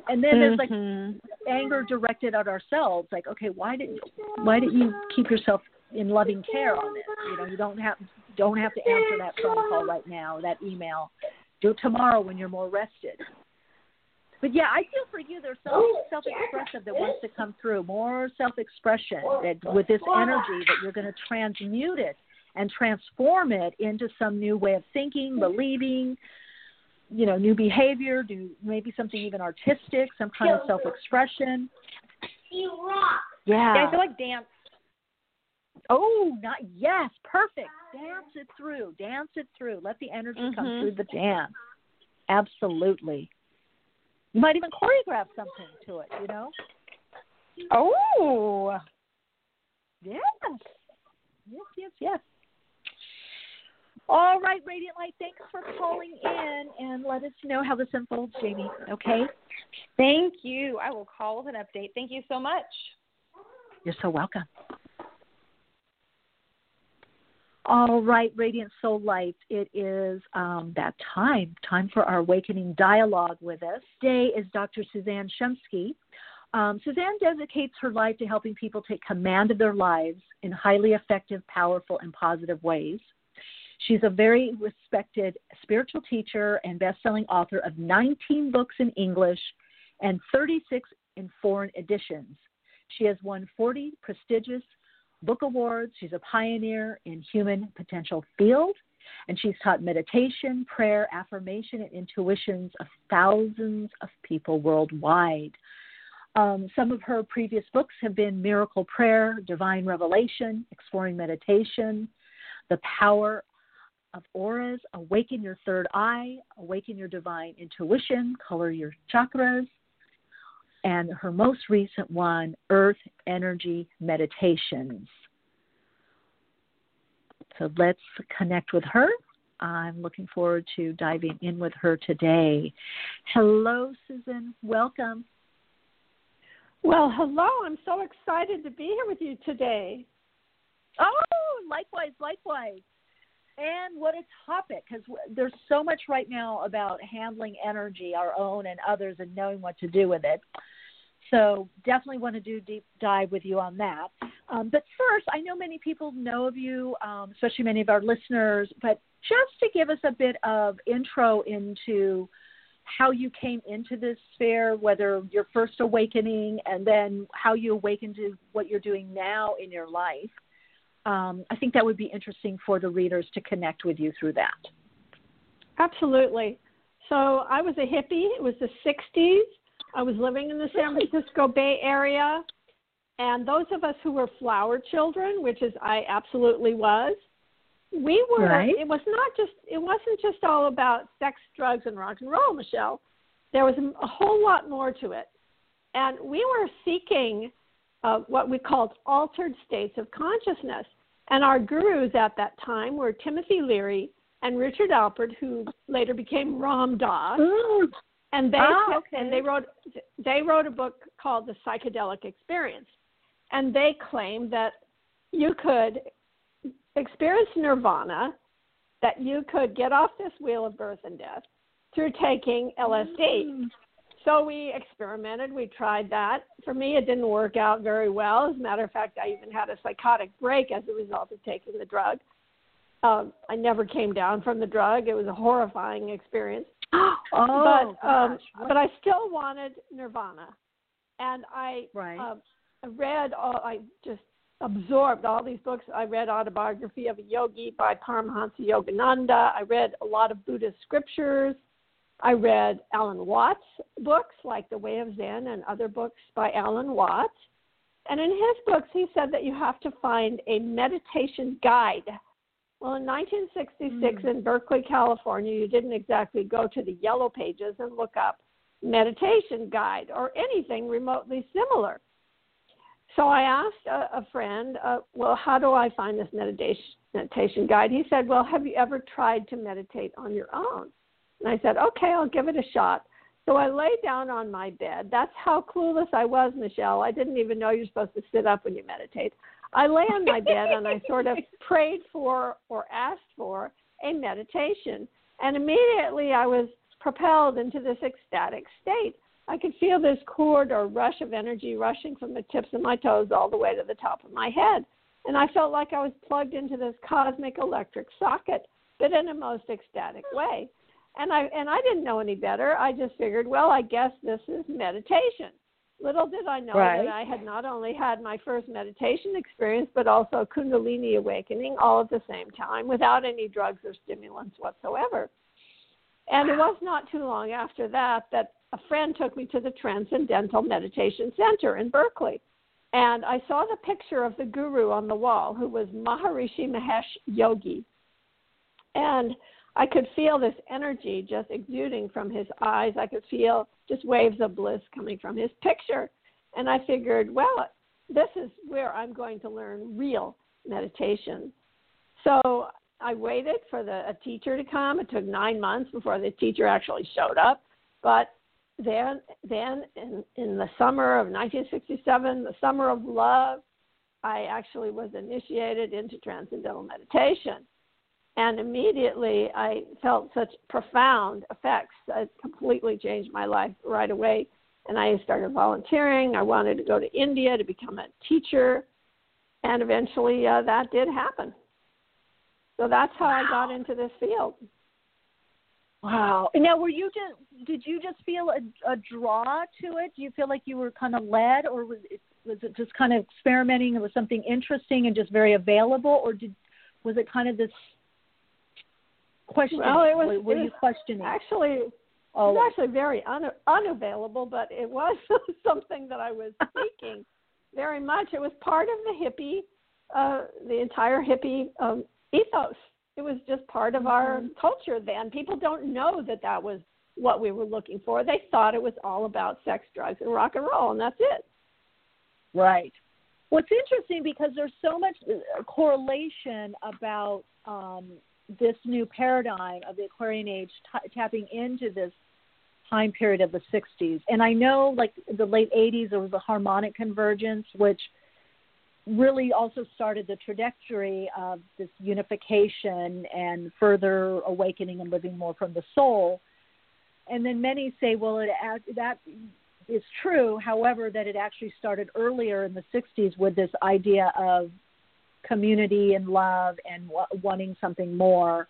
And then there's like mm-hmm. anger directed at ourselves. Like, okay, why did you, why didn't you keep yourself in loving care on this? You know, you don't have don't have to answer that phone call right now, that email. Do it tomorrow when you're more rested. But yeah, I feel for you. There's something oh, self-expressive that wants to come through. More self-expression that with this energy that you're going to transmute it and transform it into some new way of thinking, believing, you know, new behavior, do maybe something even artistic, some kind of self-expression. You rock. Yeah. yeah I feel like dance. Oh, not yes, perfect. Dance it through. Dance it through. Let the energy mm-hmm. come through the dance. Absolutely. You might even choreograph something to it, you know? Oh. Yes. Yes, yes, yes. All right, Radiant Light, thanks for calling in and let us know how this unfolds, Jamie. Okay? Thank you. I will call with an update. Thank you so much. You're so welcome. All right, Radiant Soul Light, it is um, that time, time for our awakening dialogue with us. Today is Dr. Suzanne Shumsky. Um, Suzanne dedicates her life to helping people take command of their lives in highly effective, powerful, and positive ways. She's a very respected spiritual teacher and best-selling author of 19 books in English and 36 in foreign editions. She has won 40 prestigious book awards. She's a pioneer in human potential field, and she's taught meditation, prayer, affirmation, and intuitions of thousands of people worldwide. Um, some of her previous books have been Miracle Prayer, Divine Revelation, Exploring Meditation, The Power of Auras, Awaken Your Third Eye, Awaken Your Divine Intuition, Color Your Chakras, and her most recent one, Earth Energy Meditations. So let's connect with her. I'm looking forward to diving in with her today. Hello, Susan. Welcome. Well, hello. I'm so excited to be here with you today. Oh, likewise, likewise. And what a topic, because there's so much right now about handling energy, our own and others, and knowing what to do with it. So definitely want to do deep dive with you on that. Um, but first, I know many people know of you, um, especially many of our listeners. But just to give us a bit of intro into how you came into this sphere, whether your first awakening, and then how you awakened to what you're doing now in your life um, I think that would be interesting for the readers to connect with you through that. Absolutely. So I was a hippie. It was the 60s. I was living in the San Francisco Bay Area. And those of us who were flower children, which is I absolutely was, we were right. it was not just it wasn't just all about sex, drugs and rock and roll, Michele. There was a whole lot more to it. And we were seeking uh, what we called altered states of consciousness. And our gurus at that time were Timothy Leary and Richard Alpert, who later became Ram Dass. And they oh, okay. and they wrote they wrote a book called The Psychedelic Experience. And they claimed that you could experience nirvana, that you could get off this wheel of birth and death through taking LSD. Mm. So we experimented. We tried that. For me, it didn't work out very well. As a matter of fact, I even had a psychotic break as a result of taking the drug. Um, I never came down from the drug. It was a horrifying experience. oh, but um, but I still wanted nirvana, and I Right. um, read all. I just absorbed all these books. I read Autobiography of a Yogi by Paramahansa Yogananda. I read a lot of Buddhist scriptures. I read Alan Watts books like The Way of Zen and other books by Alan Watts. And in his books, he said that you have to find a meditation guide. Well, in 1966 in Berkeley, California, you didn't exactly go to the yellow pages and look up meditation guide or anything remotely similar. So I asked a, a friend, uh, well, how do I find this meditation meditation guide? He said, well, have you ever tried to meditate on your own? And I said, okay, I'll give it a shot. So I lay down on my bed. That's how clueless I was, Michele. I didn't even know you're supposed to sit up when you meditate. I lay on my bed and I sort of prayed for or asked for a meditation. And immediately I was propelled into this ecstatic state. I could feel this cord or rush of energy rushing from the tips of my toes all the way to the top of my head. And I felt like I was plugged into this cosmic electric socket, but in a most ecstatic way. And I and I didn't know any better. I just figured, well, I guess this is meditation. Little did I know Right. that I had not only had my first meditation experience, but also Kundalini awakening all at the same time without any drugs or stimulants whatsoever. And it was not too long after that that a friend took me to the Transcendental Meditation Center in Berkeley. And I saw the picture of the guru on the wall, who was Maharishi Mahesh Yogi. And I could feel this energy just exuding from his eyes. I could feel just waves of bliss coming from his picture. And I figured, well, this is where I'm going to learn real meditation. So I waited for the a teacher to come. It took nine months before the teacher actually showed up. But then, then in, in the summer of 1967, the summer of love, I actually was initiated into transcendental meditation. And immediately I felt such profound effects. It completely changed my life right away. And I started volunteering. I wanted to go to India to become a teacher. And eventually uh, that did happen. So that's how I got into this field. Wow. Now, were you just did you just feel a, a draw to it? Do you feel like you were kind of led, or was it was it just kind of experimenting? It was something interesting and just very available, or did was it kind of this question? Well, it was, were, it you questioning? Actually, it Oh. was actually very un- unavailable, but it was something that I was seeking very much. It was part of the hippie, uh, the entire hippie um, ethos. It was just part of our Mhm. culture then. People don't know that that was what we were looking for. They thought it was all about sex, drugs, and rock and roll, and that's it. Right. What's interesting because there's so much uh, correlation about um, this new paradigm of the Aquarian age t- tapping into this time period of the 60s. And I know, like the late 80s, there was a harmonic convergence, which really also started the trajectory of this unification and further awakening and living more from the soul. And then many say, well, it, that is true. However, that it actually started earlier in the 60s with this idea of community and love and wa- wanting something more.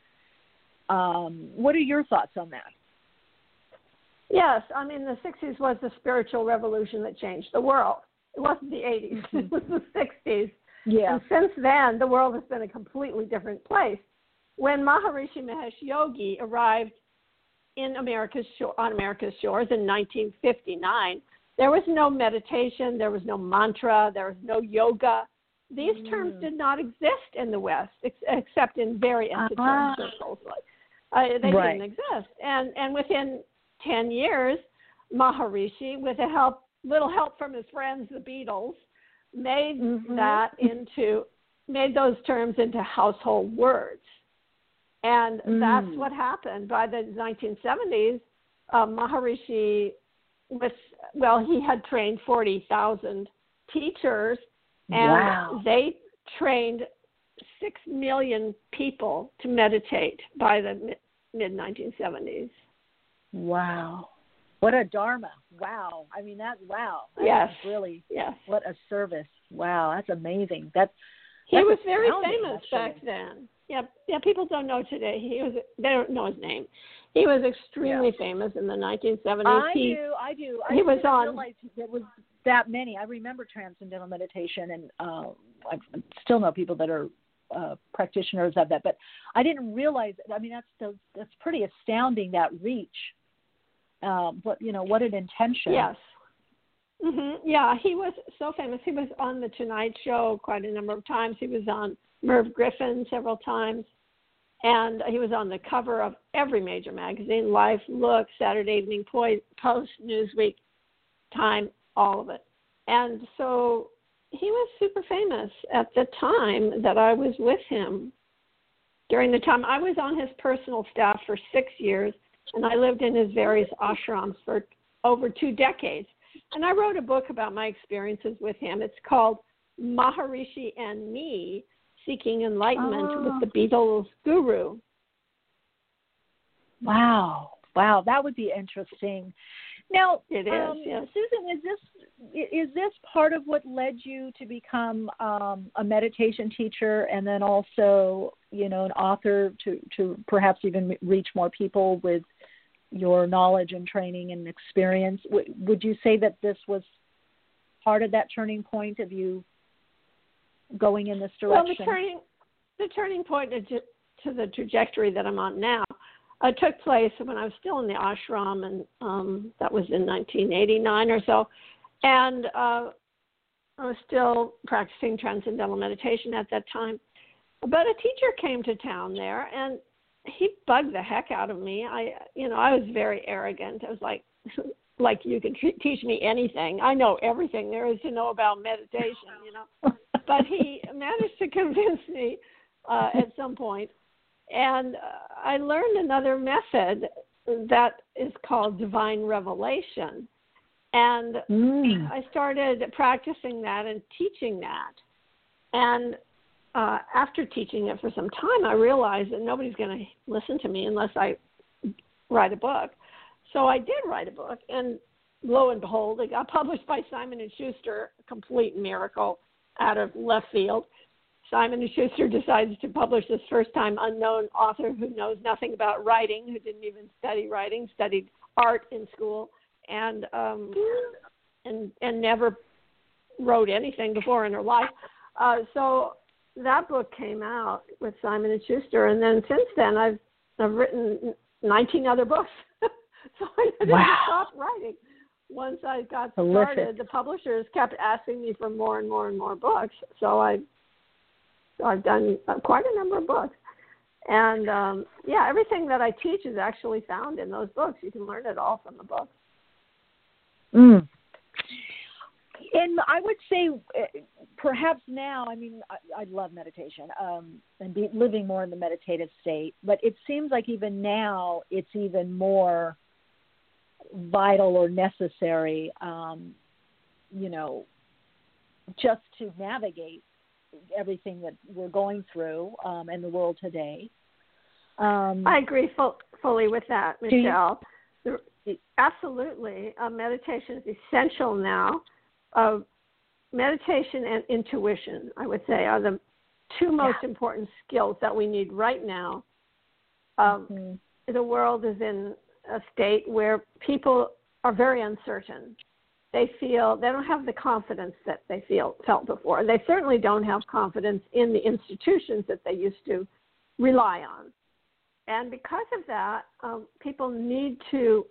Um, what are your thoughts on that? Yes, I mean the '60s was the spiritual revolution that changed the world. It wasn't the '80s; it was the '60s. Yeah. And since then, the world has been a completely different place. When Maharishi Mahesh Yogi arrived in America's shore, on America's shores in 1959, there was no meditation, there was no mantra, there was no yoga. These terms Mm. did not exist in the West, ex- except in very esoteric Ah. circles. Like uh, they Right. didn't exist, and and within 10 years, Maharishi, with a help, little help from his friends, the Beatles, made Mhm. that into, made those terms into household words. And that's Mm. what happened. By the 1970s, uh, Maharishi was, well, he had trained 40,000 teachers, and Wow. they trained 6 million people to meditate by the mid 1970s. Wow. What a dharma! Wow. I mean that. Wow. That Yes. Really. Yes. What a service! Wow, that's amazing. That's He that's was very famous actually. back then. Yeah, yeah. People don't know today. He was. They don't know his name. He was extremely famous in the 1970s. I he, do. I do. I he was didn't on- realize there was that many. I remember transcendental meditation, and uh, I still know people that are uh, practitioners of that. But I didn't realize. I mean, that's that's, that's pretty astounding. That reach. What you know? What an intention. Yes. hmm Yeah, he was so famous. He was on the Tonight Show quite a number of times. He was on Merv Griffin several times, and he was on the cover of every major magazine: Life, Look, Saturday Evening Post, Newsweek, Time, all of it. And so he was super famous at the time that I was with him. During the time I was on his personal staff for six years, and I lived in his various ashrams for over two decades. And I wrote a book about my experiences with him. It's called Maharishi and Me Seeking Enlightenment Oh. with the Beatles Guru. Wow. Wow. That would be interesting. Now, It is, um, yes. Susan, is this is this part of what led you to become um, a meditation teacher, and then also, you know, an author to to perhaps even reach more people with your knowledge and training and experience? W- would you say that this was part of that turning point of you going in this direction? Well, the turning the turning point to, to the trajectory that I'm on now uh, took place when I was still in the ashram, and um, that was in 1989 or so, and uh, I was still practicing transcendental meditation at that time. But a teacher came to town there, and he bugged the heck out of me. I, you know, I was very arrogant. I was like, like you can t- teach me anything. I know everything there is to know about meditation. You know, but he managed to convince me uh, at some point, and uh, I learned another method that is called divine revelation, and Mm. I started practicing that and teaching that, and uh, after teaching it for some time, I realized that nobody's going to listen to me unless I write a book. So I did write a book, and lo and behold, it got published by Simon and Schuster. A complete miracle out of left field. Simon and Schuster decides to publish this first-time unknown author who knows nothing about writing, who didn't even study writing, studied art in school, and um, and and never wrote anything before in her life. Uh, so that book came out with Simon and Schuster, and then since then I've I've written 19 other books. so I didn't Wow. stop writing. Once I got Prolific. started, the publishers kept asking me for more and more and more books. So I, I've done uh, quite a number of books. And um, yeah, everything that I teach is actually found in those books. You can learn it all from the books. Mm. And I would say, uh, perhaps now, I mean, I, I love meditation um, and be, living more in the meditative state, but it seems like even now it's even more vital or necessary, um, you know, just to navigate everything that we're going through um, in the world today. Um, I agree full, fully with that, you- Michele. The- Absolutely. Uh, meditation is essential now. Uh, meditation and intuition, I would say, are the two most important skills that we need right now. Um, Mm-hmm. The world is in a state where people are very uncertain. They feel they don't have the confidence that they feel felt before. They certainly don't have confidence in the institutions that they used to rely on. And because of that, um, people need to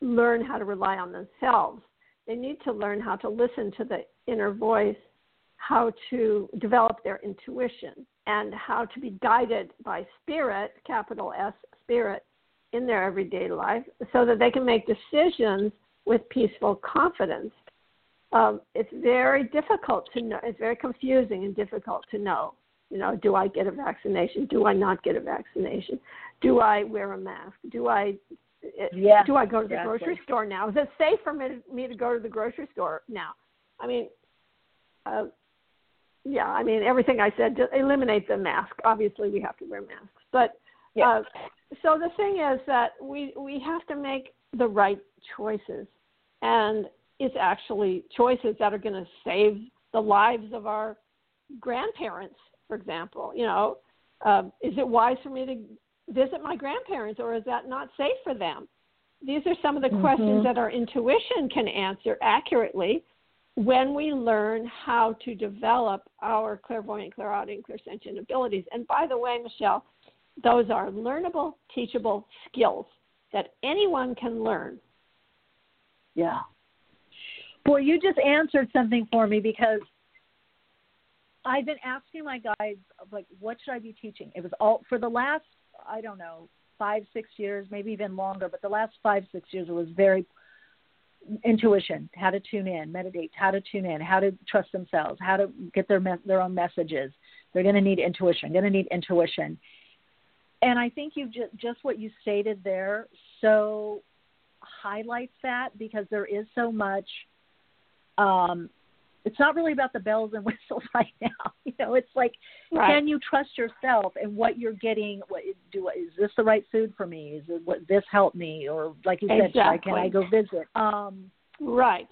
learn how to rely on themselves. They need to learn how to listen to the inner voice, how to develop their intuition, and how to be guided by spirit, capital S, spirit, in their everyday life so that they can make decisions with peaceful confidence. Um, it's very difficult to know. It's very confusing and difficult to know. You know, do I get a vaccination? Do I not get a vaccination? Do I wear a mask? Do I Yeah, do I go to the exactly. grocery store now? Is it safe for me to, me to go to the grocery store now? I mean, uh, yeah, I mean everything I said. Just eliminate the mask. Obviously, we have to wear masks, but uh, so the thing is that we we have to make the right choices. And it's actually choices that are going to save the lives of our grandparents, for example. You know, um, is it wise for me to visit my grandparents or is that not safe for them? These are some of the mm-hmm. questions that our intuition can answer accurately when we learn how to develop our clairvoyant, clairaudient, clairsentient abilities. And by the way, Michele, those are learnable, teachable skills that anyone can learn. Yeah. Boy, you just answered something for me because I've been asking my guides, like, what should I be teaching? It was all for the last, I don't know, five, six years, maybe even longer, but the last five, six years it was very intuition, how to tune in, meditate, how to tune in, how to trust themselves, how to get their their own messages. They're going to need intuition. Going to need intuition. And I think you just just what you stated there so highlights that because there is so much um it's not really about the bells and whistles right now. You know, it's like, right. can you trust yourself and what you're getting? What do is this the right food for me? Is it what this help me? Or like you exactly. said, can I go visit? Um, right,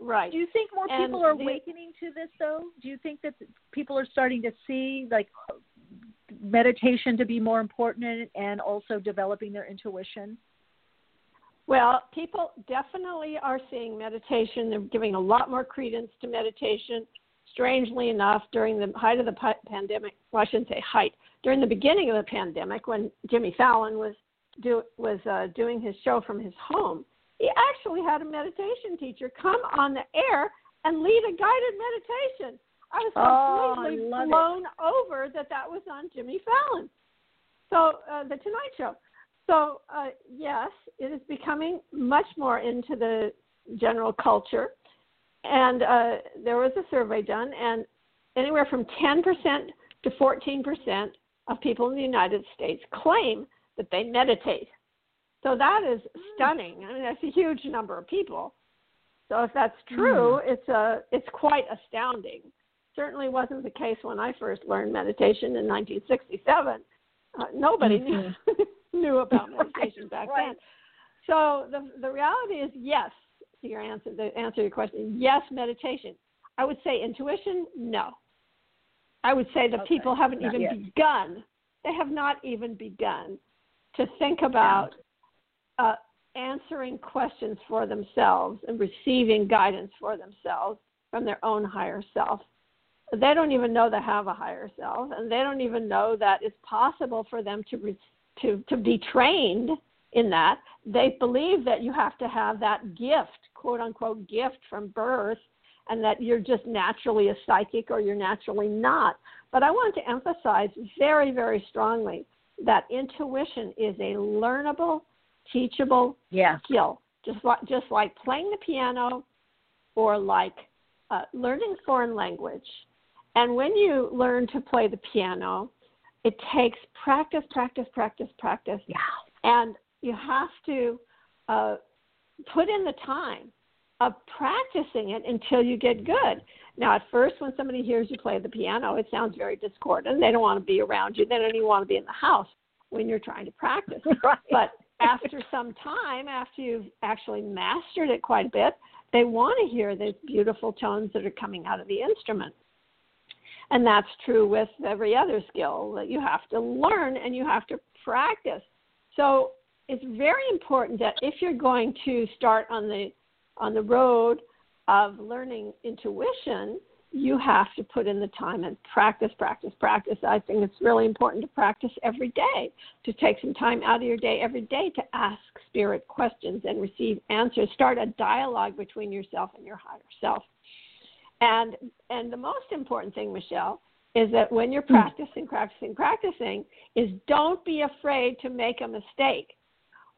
right. Do you think more and people are the, awakening to this though? Do you think that people are starting to see like meditation to be more important and also developing their intuition? Well, people definitely are seeing meditation. They're giving a lot more credence to meditation. Strangely enough, during the height of the pandemic, well, I shouldn't say height, during the beginning of the pandemic, when Jimmy Fallon was do, was uh, doing his show from his home, he actually had a meditation teacher come on the air and lead a guided meditation. I was completely oh, I blown it. over that that was on Jimmy Fallon. So uh, the Tonight Show. So, uh, yes, it is becoming much more into the general culture. And uh, there was a survey done, and anywhere from 10% to 14% of people in the United States claim that they meditate. So that is stunning. I mean, that's a huge number of people. So if that's true, mm. it's a it's quite astounding. Certainly wasn't the case when I first learned meditation in 1967. Uh, nobody mm-hmm. knew knew about meditation back right. then. So the the reality is yes to your answer to answer your question. Yes, meditation. I would say intuition, no. I would say that okay. people haven't not even yet. begun. They have not even begun to think about uh, answering questions for themselves and receiving guidance for themselves from their own higher self. They don't even know they have a higher self, and they don't even know that it's possible for them to re- to to be trained in that. They believe that you have to have that gift, quote unquote gift from birth, and that you're just naturally a psychic or you're naturally not. But I want to emphasize very, very strongly that intuition is a learnable, teachable yeah. skill, just like just like playing the piano or like uh, learning foreign language. And when you learn to play the piano, it takes practice, practice, practice, practice. Yeah. And you have to uh, put in the time of practicing it until you get good. Now, at first, when somebody hears you play the piano, it sounds very discordant. They don't want to be around you. They don't even want to be in the house when you're trying to practice. right. But after some time, after you've actually mastered it quite a bit, they want to hear those beautiful tones that are coming out of the instrument. And that's true with every other skill that you have to learn and you have to practice. So it's very important that if you're going to start on the on the road of learning intuition, you have to put in the time and practice, practice, practice. I think it's really important to practice every day, to take some time out of your day every day to ask spirit questions and receive answers. Start a dialogue between yourself and your higher self. And and the most important thing, Michele, is that when you're hmm. practicing, practicing, practicing, is don't be afraid to make a mistake.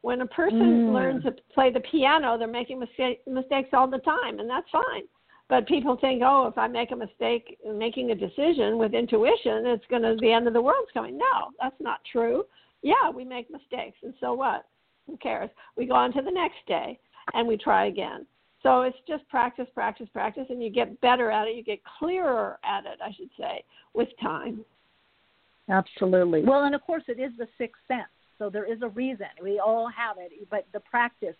When a person mm. learns to play the piano, they're making mistake, mistakes all the time, and that's fine. But people think, oh, if I make a mistake making a decision with intuition, it's going to the end of the world's coming. No, that's not true. Yeah, we make mistakes, and so what? Who cares? We go on to the next day and we try again. So it's just practice, practice, practice, and you get better at it. You get clearer at it, I should say, with time. Absolutely. Well, and of course, it is the sixth sense. So there is a reason. We all have it, but the practice.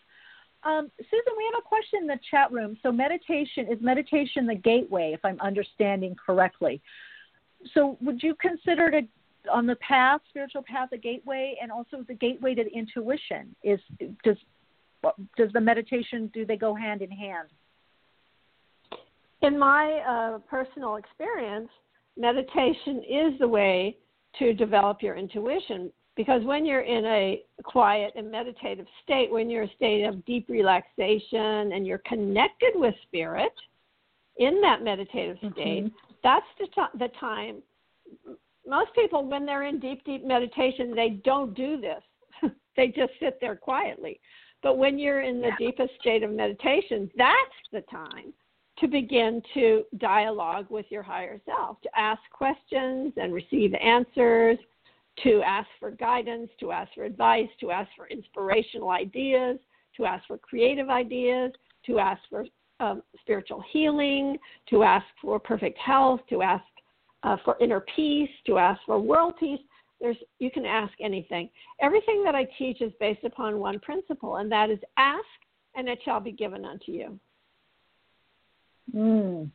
Um, Susan, we have a question in the chat room. So, meditation is meditation the gateway, if I'm understanding correctly. So, would you consider it on the path, spiritual path, a gateway, and also the gateway to the intuition? Is does does the meditation do they go hand in hand? In my uh, personal experience, meditation is the way to develop your intuition because when you're in a quiet and meditative state, when you're in a state of deep relaxation and you're connected with spirit in that meditative state, mm-hmm. that's the, t- the time. Most people, when they're in deep, deep meditation, they don't do this. they just sit there quietly. But when you're in the yeah. deepest state of meditation, that's the time to begin to dialogue with your higher self, to ask questions and receive answers, to ask for guidance, to ask for advice, to ask for inspirational ideas, to ask for creative ideas, to ask for um, spiritual healing, to ask for perfect health, to ask uh, for inner peace, to ask for world peace. There's, you can ask anything. Everything that I teach is based upon one principle, and that is ask, and it shall be given unto you. Mm.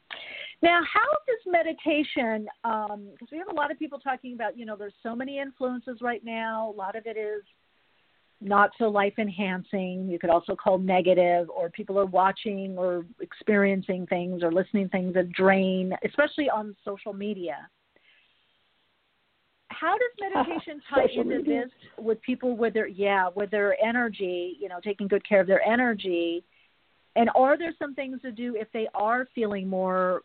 Now, how does meditation? Because um, we have a lot of people talking about, you know, there's so many influences right now. A lot of it is not so life enhancing. You could also call negative, or people are watching or experiencing things or listening things that drain, especially on social media. How does meditation tie into this with people with their yeah with their energy? You know, taking good care of their energy and are there some things to do if they are feeling more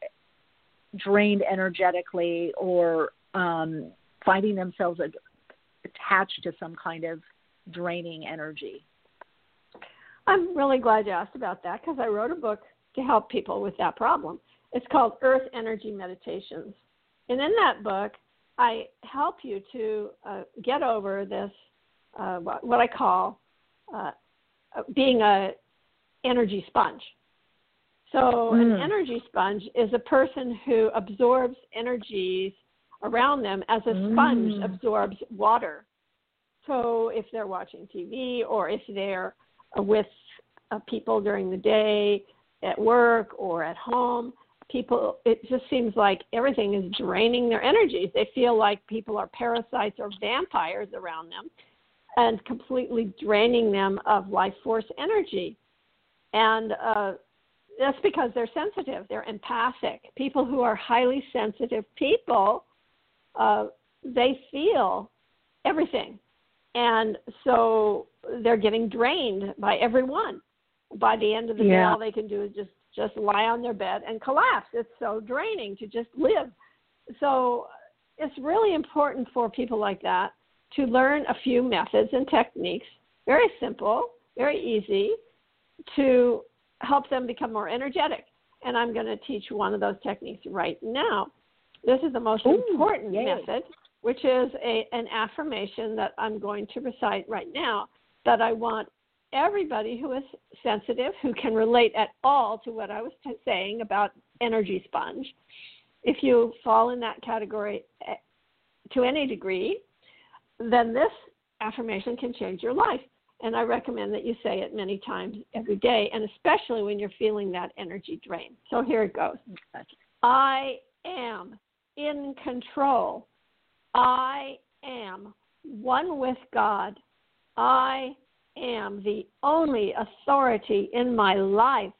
drained energetically or um, finding themselves attached to some kind of draining energy? I'm really glad you asked about that because I wrote a book to help people with that problem. It's called Earth Energy Meditations. And in that book, I help you to uh, get over this, uh, what I call uh, being a energy sponge. So, mm. an energy sponge is a person who absorbs energies around them as a sponge mm. absorbs water. So, if they're watching TV or if they're with uh, people during the day at work or at home, people, it just seems like everything is draining their energies. They feel like people are parasites or vampires around them and completely draining them of life force energy and uh, that's because they're sensitive. They're empathic. People who are highly sensitive people, uh, they feel everything, and so they're getting drained by everyone. By the end of the yeah. day, all they can do is just just lie on their bed and collapse. It's so draining to just live. So it's really important for people like that to learn a few methods and techniques. Very simple, very easy, to help them become more energetic. And I'm going to teach one of those techniques right now. This is the most Ooh, important yay. method, which is a, an affirmation that I'm going to recite right now that I want everybody who is sensitive, who can relate at all to what I was saying about energy sponge, if you fall in that category eh, to any degree, then this affirmation can change your life. And I recommend that you say it many times every day, and especially when you're feeling that energy drain. So here it goes I am in control. I am one with God. I am the only authority in my life.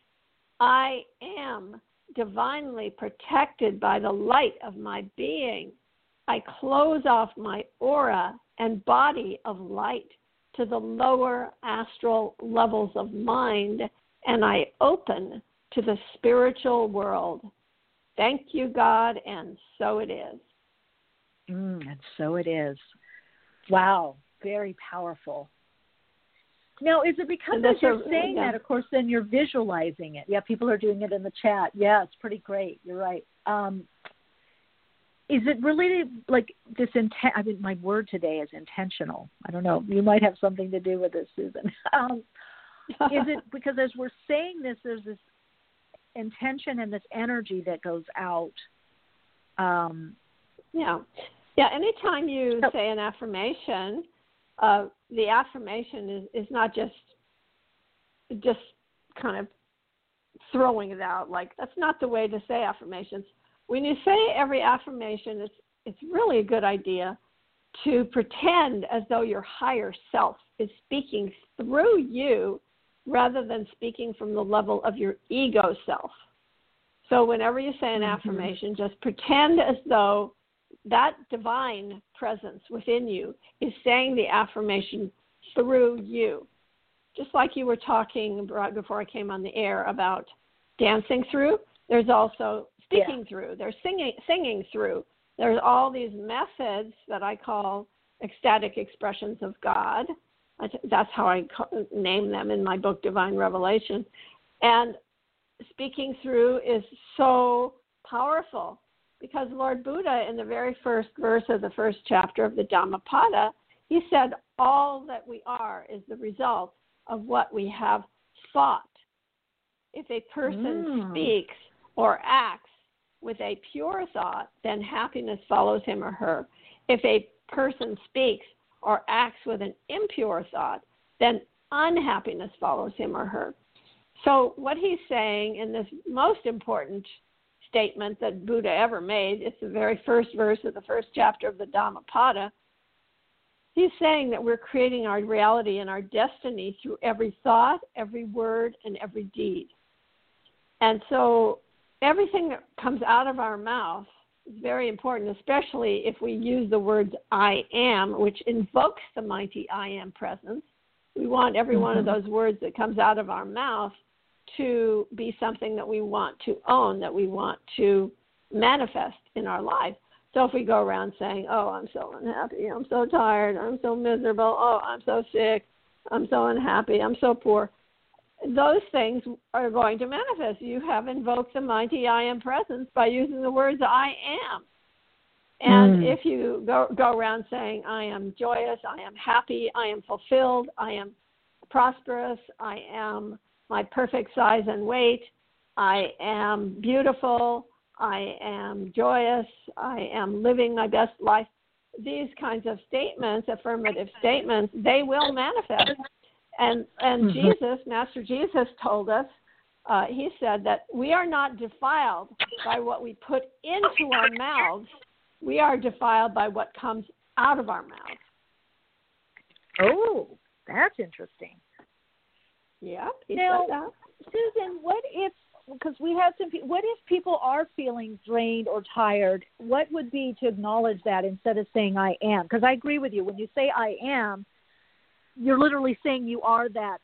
I am divinely protected by the light of my being. I close off my aura and body of light to the lower astral levels of mind and I open to the spiritual world. Thank you, God, and so it is. Mm, and so it is. Wow, very powerful. Now, is it because as you're saying yeah. that, of course, then you're visualizing it? Yeah, people are doing it in the chat. Yeah, it's pretty great. You're right. Um, is it related like this intent i mean my word today is intentional i don't know you might have something to do with this susan um, is it because as we're saying this there's this intention and this energy that goes out um, yeah yeah anytime you say an affirmation uh, the affirmation is, is not just just kind of throwing it out like that's not the way to say affirmations. When you say every affirmation, it's it's really a good idea to pretend as though your higher self is speaking through you rather than speaking from the level of your ego self. So whenever you say an mm-hmm. affirmation, just pretend as though that divine presence within you is saying the affirmation through you. Just like you were talking right before I came on the air about dancing through, there's also speaking yeah. through, there's singing singing through. There's all these methods that I call ecstatic expressions of God. That's how I name them in my book Divine Revelation. And speaking through is so powerful because Lord Buddha, in the very first verse of the first chapter of the Dhammapada, he said, All that we are is the result of what we have thought. If a person mm. speaks or acts with a pure thought, then happiness follows him or her. If a person speaks or acts with an impure thought, then unhappiness follows him or her. So, what he's saying in this most important statement that Buddha ever made, it's the very first verse of the first chapter of the Dhammapada. He's saying that we're creating our reality and our destiny through every thought, every word, and every deed. And so, everything that comes out of our mouth is very important, especially if we use the words I am, which invokes the mighty I am presence. We want every mm-hmm. one of mm-hmm. those words that comes out of our mouth to be something that we want to own, that we want to manifest in our life. So if we go around saying, "Oh, I'm so unhappy. I'm so tired. I'm so miserable. Oh, I'm so sick. I'm so unhappy. I'm so poor," those things are going to manifest. You have invoked the mighty I am presence by using the words I am. And mm. if you go go around saying I am joyous, I am happy, I am fulfilled, I am prosperous, I am my perfect size and weight. I am beautiful. I am joyous. I am living my best life. These kinds of statements, affirmative statements, they will manifest. And and mm-hmm. Jesus, Master Jesus, told us. Uh, he said that we are not defiled by what we put into our mouths. We are defiled by what comes out of our mouths. Oh, that's interesting. Yeah. Now, Susan, what if because we have some what if people are feeling drained or tired what would be to acknowledge that instead of saying i am? Because i agree with you. When you say i am you're literally saying you are that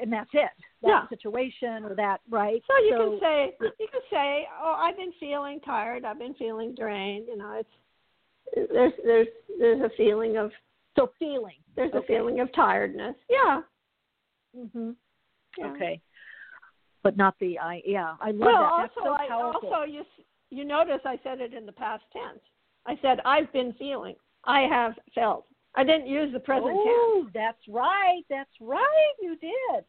and that's it. That yeah. situation or that right? So you so, can say you can say oh i've been feeling tired. I've been feeling drained. You know it's there's there's there's a feeling of so feeling. there's okay. a feeling of tiredness. Yeah Mhm. Yeah. Okay. But not the I. Yeah, I love well, that. That's also, so powerful. I, also you you notice I said it in the past tense. I said I've been feeling. I have felt. I didn't use the present oh, tense. that's right. That's right. You did.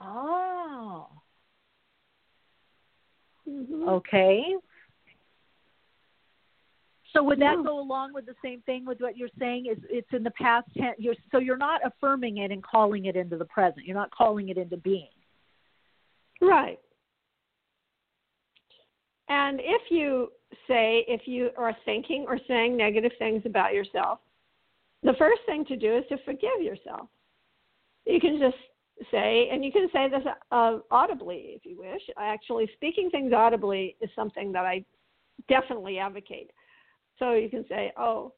Oh. Mm-hmm. Okay. So would that go along with the same thing with what you're saying? Is it's in the past tense? You're, so you're not affirming it and calling it into the present. You're not calling it into being. Right. And if you say, if you are thinking or saying negative things about yourself, the first thing to do is to forgive yourself. You can just say, and you can say this uh, audibly if you wish. Actually, speaking things audibly is something that I definitely advocate. So you can say, oh,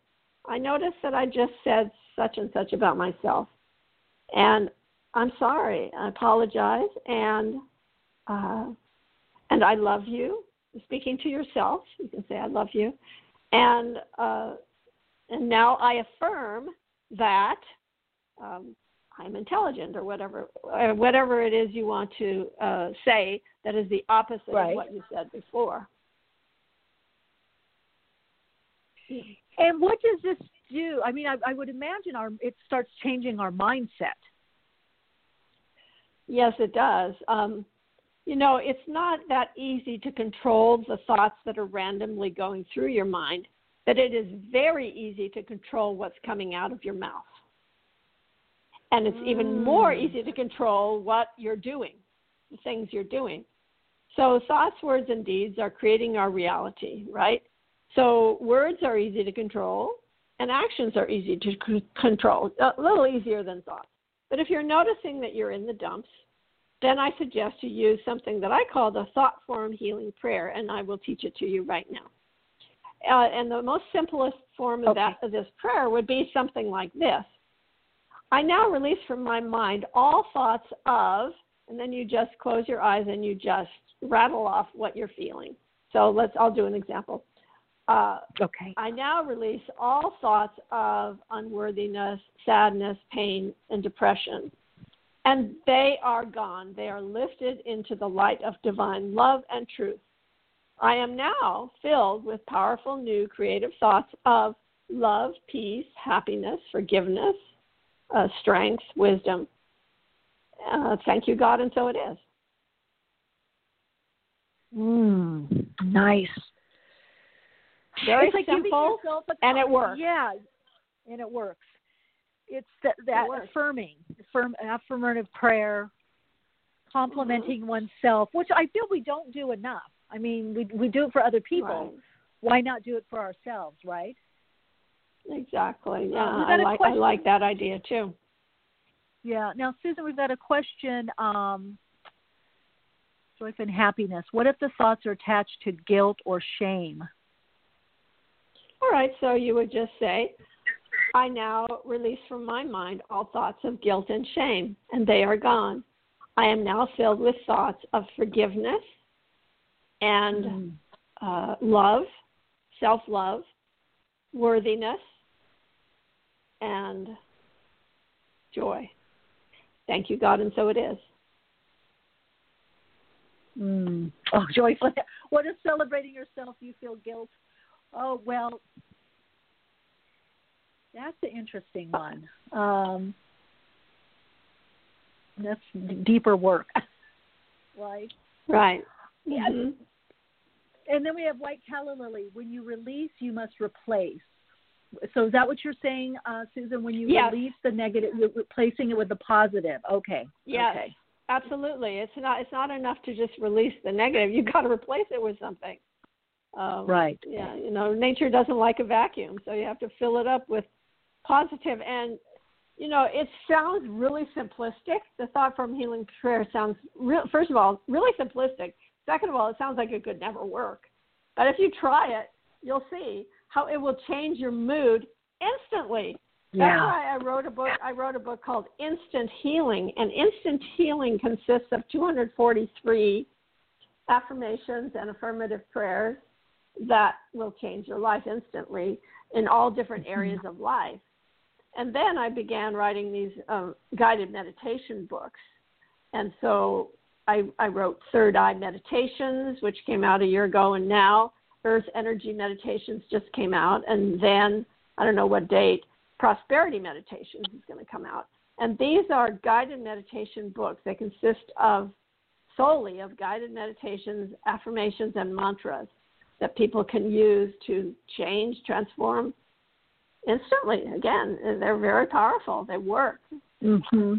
I noticed that I just said such and such about myself. And I'm sorry. I apologize. And uh, and I love you. Speaking to yourself, you can say, I love you. And uh, and now I affirm that um, I'm intelligent or whatever, or whatever it is you want to uh, say that is the opposite right. of what you said before. And what does this do? I mean, I, I would imagine our it starts changing our mindset. Yes, it does. Um, you know, it's not that easy to control the thoughts that are randomly going through your mind, but it is very easy to control what's coming out of your mouth. And it's mm. even more easy to control what you're doing. the things you're doing. So thoughts, words, and deeds are creating our reality, right? So words are easy to control, and actions are easy to c- control, a little easier than thoughts. But if you're noticing that you're in the dumps, then I suggest you use something that I call the thought form healing prayer, and I will teach it to you right now. Uh, and the most simplest form of Okay. that of this prayer would be something like this: I now release from my mind all thoughts of, and then you just close your eyes and you just rattle off what you're feeling. So let's. I'll do an example. Uh, Okay. I now release all thoughts of unworthiness, sadness, pain, and depression. And they are gone. They are lifted into the light of divine love and truth. I am now filled with powerful new creative thoughts of love, peace, happiness, forgiveness, uh, strength, wisdom. Uh, thank you, God, and so it is. Mm, nice. Very like simple, and it works. Yeah, and it works. It's that, that works. affirming, affirm, affirmative prayer, complimenting Mm-hmm. oneself, which I feel we don't do enough. I mean, we we do it for other people. Right. Why not do it for ourselves, right? Exactly. Yeah, Uh, I got a like I like that idea too. Yeah. Now, Susan, we've got a question. Um, joy and happiness. What if the thoughts are attached to guilt or shame? All right, so you would just say, I now release from my mind all thoughts of guilt and shame, and they are gone. I am now filled with thoughts of forgiveness and uh, love, self love, worthiness, and joy. Thank you, God, and so it is. Mm. Oh, joyful. What if celebrating yourself you feel guilt? Oh, well, that's an interesting one. Um, that's deeper work, right? Right. Yeah. Mhm. And then we have white calla lily. When you release, you must replace. So is that what you're saying, uh, Susan? When you Yes. release the negative, you're replacing it with the positive. Okay. Yes, Okay. absolutely. It's not it's not enough to just release the negative. You've got to replace it with something. Um, Right. Yeah, you know, nature doesn't like a vacuum, so you have to fill it up with positive. And you know, it sounds really simplistic. The thought form healing prayer sounds real. First of all, really simplistic. Second of all, it sounds like it could never work. But if you try it, you'll see how it will change your mood instantly. That's Yeah. why I wrote a book. I wrote a book called Instant Healing, and Instant Healing consists of 243 affirmations and affirmative prayers that will change your life instantly in all different areas of life. And then I began writing these um, guided meditation books, and so I, I wrote Third Eye Meditations, which came out a year ago, and now Earth Energy Meditations just came out, and then I don't know what date Prosperity Meditations is going to come out. And these are guided meditation books. They consist of solely of guided meditations, affirmations, and mantras that people can use to change, transform instantly. Again, they're very powerful. They work. Mm-hmm.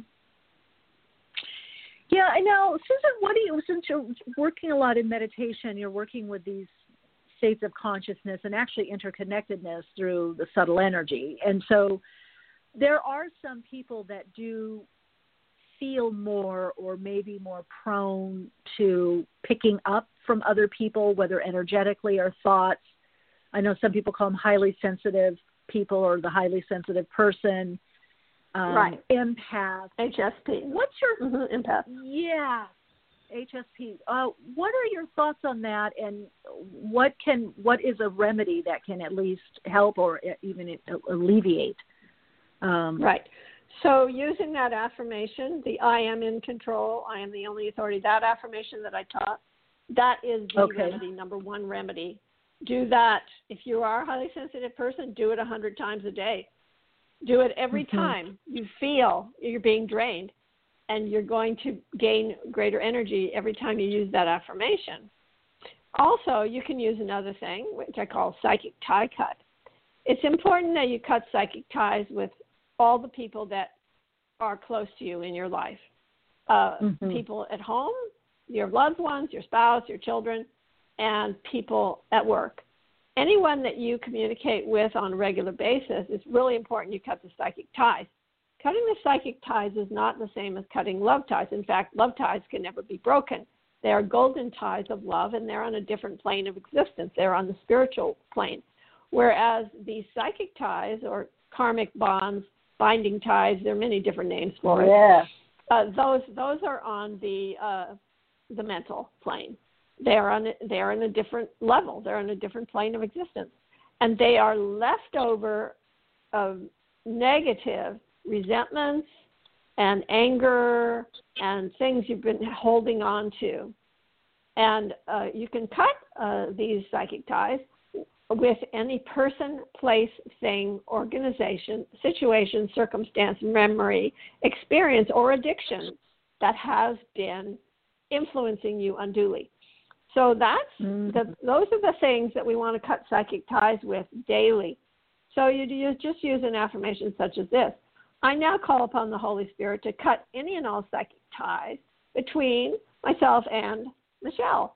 Yeah, I know. Susan, what do you, since you're working a lot in meditation, you're working with these states of consciousness and actually interconnectedness through the subtle energy. And so there are some people that do feel more or maybe more prone to picking up from other people, whether energetically or thoughts. I know some people call them highly sensitive people or the highly sensitive person. Um, Right. Empath. HSP. What's your Mhm, empath? Yeah, HSP. Uh, what are your thoughts on that, and what can what is a remedy that can at least help or even alleviate? Um, Right. So using that affirmation, the I am in control, I am the only authority, that affirmation that I taught, that is the Okay. remedy, number one remedy. Do that. If you are a highly sensitive person, do it a hundred times a day. Do it every Mhm. time you feel you're being drained and you're going to gain greater energy every time you use that affirmation. Also, you can use another thing, which I call psychic tie cut. It's important that you cut psychic ties with all the people that are close to you in your life. Uh, Mhm. People at home, your loved ones, your spouse, your children, and people at work. Anyone that you communicate with on a regular basis, it's really important you cut the psychic ties. Cutting the psychic ties is not the same as cutting love ties. In fact, love ties can never be broken. They are golden ties of love, and they're on a different plane of existence. They're on the spiritual plane. Whereas the psychic ties or karmic bonds, binding ties, there are many different names for it. Yeah. Uh, those those are on the uh, the mental plane. They are on they are in a different level. They're on a different plane of existence, and they are leftover of negative resentments and anger and things you've been holding on to. And uh, you can cut uh, these psychic ties with any person, place, thing, organization, situation, circumstance, memory, experience, or addiction that has been influencing you unduly. So that's mm-hmm. the, those are the things that we want to cut psychic ties with daily. So you, you just use an affirmation such as this I now call upon the Holy Spirit to cut any and all psychic ties between myself and Michele.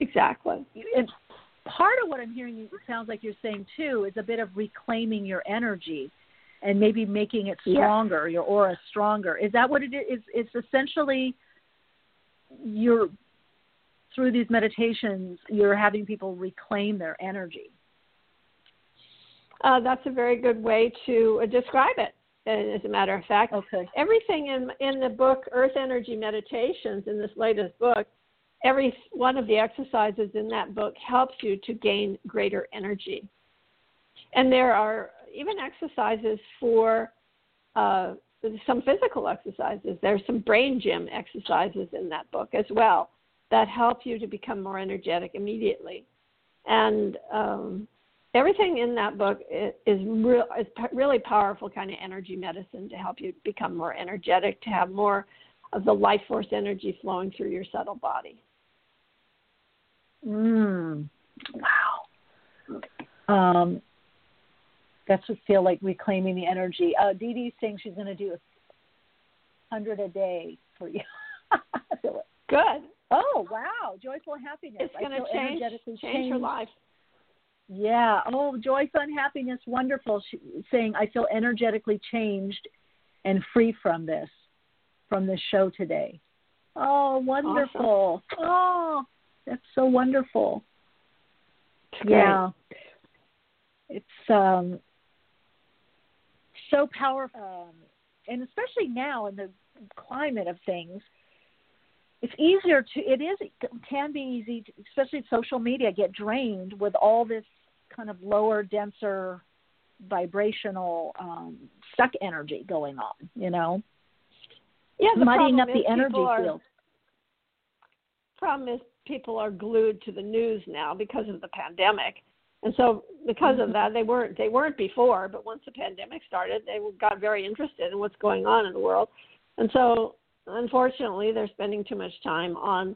exactly and part of what i'm hearing it sounds like you're saying too is a bit of reclaiming your energy and maybe making it stronger yeah. your aura stronger is that what it is it's essentially you're through these meditations you're having people reclaim their energy uh, that's a very good way to uh, describe it as a matter of fact. Okay. Everything in in the book Earth Energy Meditations in this latest book, every one of the exercises in that book helps you to gain greater energy. And there are even exercises for uh, some physical exercises. There's some brain gym exercises in that book as well that help you to become more energetic immediately. And um, everything in that book is, real, is really powerful kind of energy medicine to help you become more energetic, to have more of the life force energy flowing through your subtle body. Mm. Wow. Um, that's what feel like reclaiming the energy. Uh, Dee Dee's saying she's going to do a hundred a day for you. Good. Oh wow, joyful happiness. It's going to change change her life. Yeah. Oh, joy, fun, happiness, wonderful. She, saying, I feel energetically changed and free from this, from this show today. Oh, wonderful. Awesome. Oh, that's so wonderful. Yeah. It's um so powerful. Um, and especially now in the climate of things, it's easier to it is it can be easy to, especially social media get drained with all this kind of lower, denser, vibrational um, stuck energy going on. You know, yeah, the muddying up the energy are, field. Problem is, people are glued to the news now because of the pandemic, and so because mm-hmm. of that, they weren't they weren't before. But once the pandemic started, they got very interested in what's going on in the world, and so unfortunately, they're spending too much time on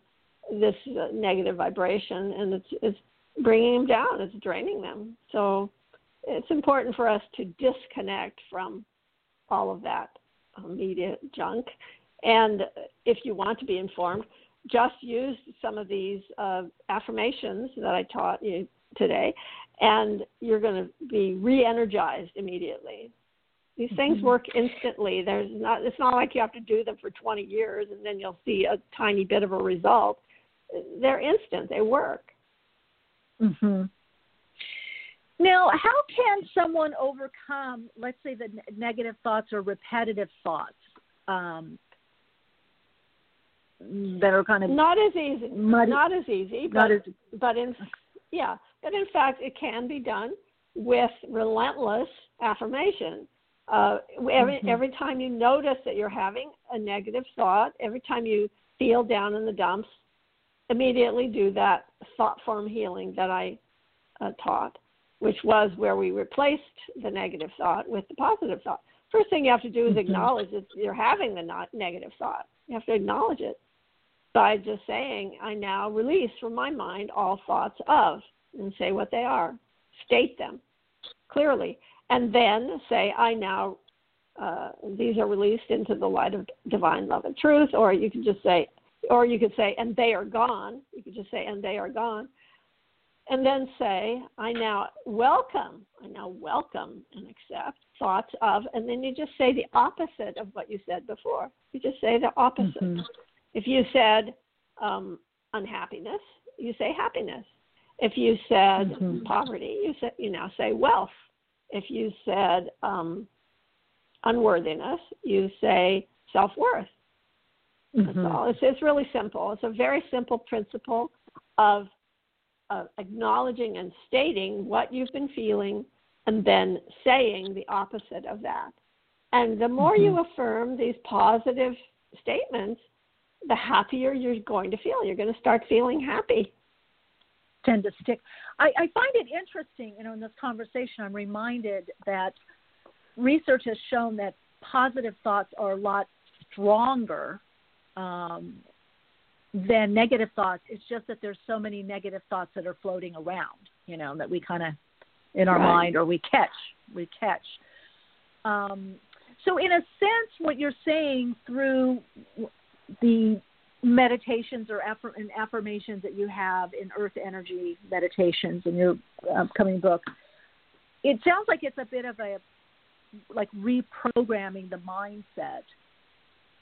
this uh, negative vibration, and it's it's bringing them down. It's draining them. So it's important for us to disconnect from all of that uh, media junk. And if you want to be informed, just use some of these uh, affirmations that I taught you today, and you're going to be re-energized immediately. These things mm-hmm. work instantly. There's not. It's not like you have to do them for 20 years and then you'll see a tiny bit of a result. They're instant. They work. Mm-hmm. Now, how can someone overcome, let's say, the negative thoughts or repetitive thoughts um, that are kind of not as easy, muddy. not as easy, but, not as, but in yeah, but in fact, it can be done with relentless affirmation. Uh, every mm-hmm. every time you notice that you're having a negative thought, every time you feel down in the dumps, immediately do that thought form healing that I uh, taught, which was where we replaced the negative thought with the positive thought. First thing you have to do is Mm-hmm. acknowledge that you're having the not negative thought. You have to acknowledge it by just saying, I now release from my mind all thoughts of, and say what they are. State them clearly. And then say, I now, uh, these are released into the light of divine love and truth. Or you can just say, or you could say, and they are gone. You could just say, and they are gone. And then say, I now welcome, I now welcome and accept thoughts of, and then you just say the opposite of what you said before. You just say the opposite. Mhm. If you said um, unhappiness, you say happiness. If you said Mhm. poverty, you say you now say wealth. If you said um, unworthiness, you say self worth. That's Mhm. all. It's, it's really simple. It's a very simple principle of, of acknowledging and stating what you've been feeling and then saying the opposite of that. And the more you affirm these positive statements, the happier you're going to feel. You're going to start feeling happy. tend to stick. I, I find it interesting, you know, in this conversation, I'm reminded that research has shown that positive thoughts are a lot stronger um, than negative thoughts. It's just that there's so many negative thoughts that are floating around, you know, that we kind of in our Right. mind or we catch, we catch. Um, so, in a sense, what you're saying through the meditations or affirm- and affirmations that you have in Earth Energy meditations in your upcoming book, it sounds like it's a bit of a like reprogramming the mindset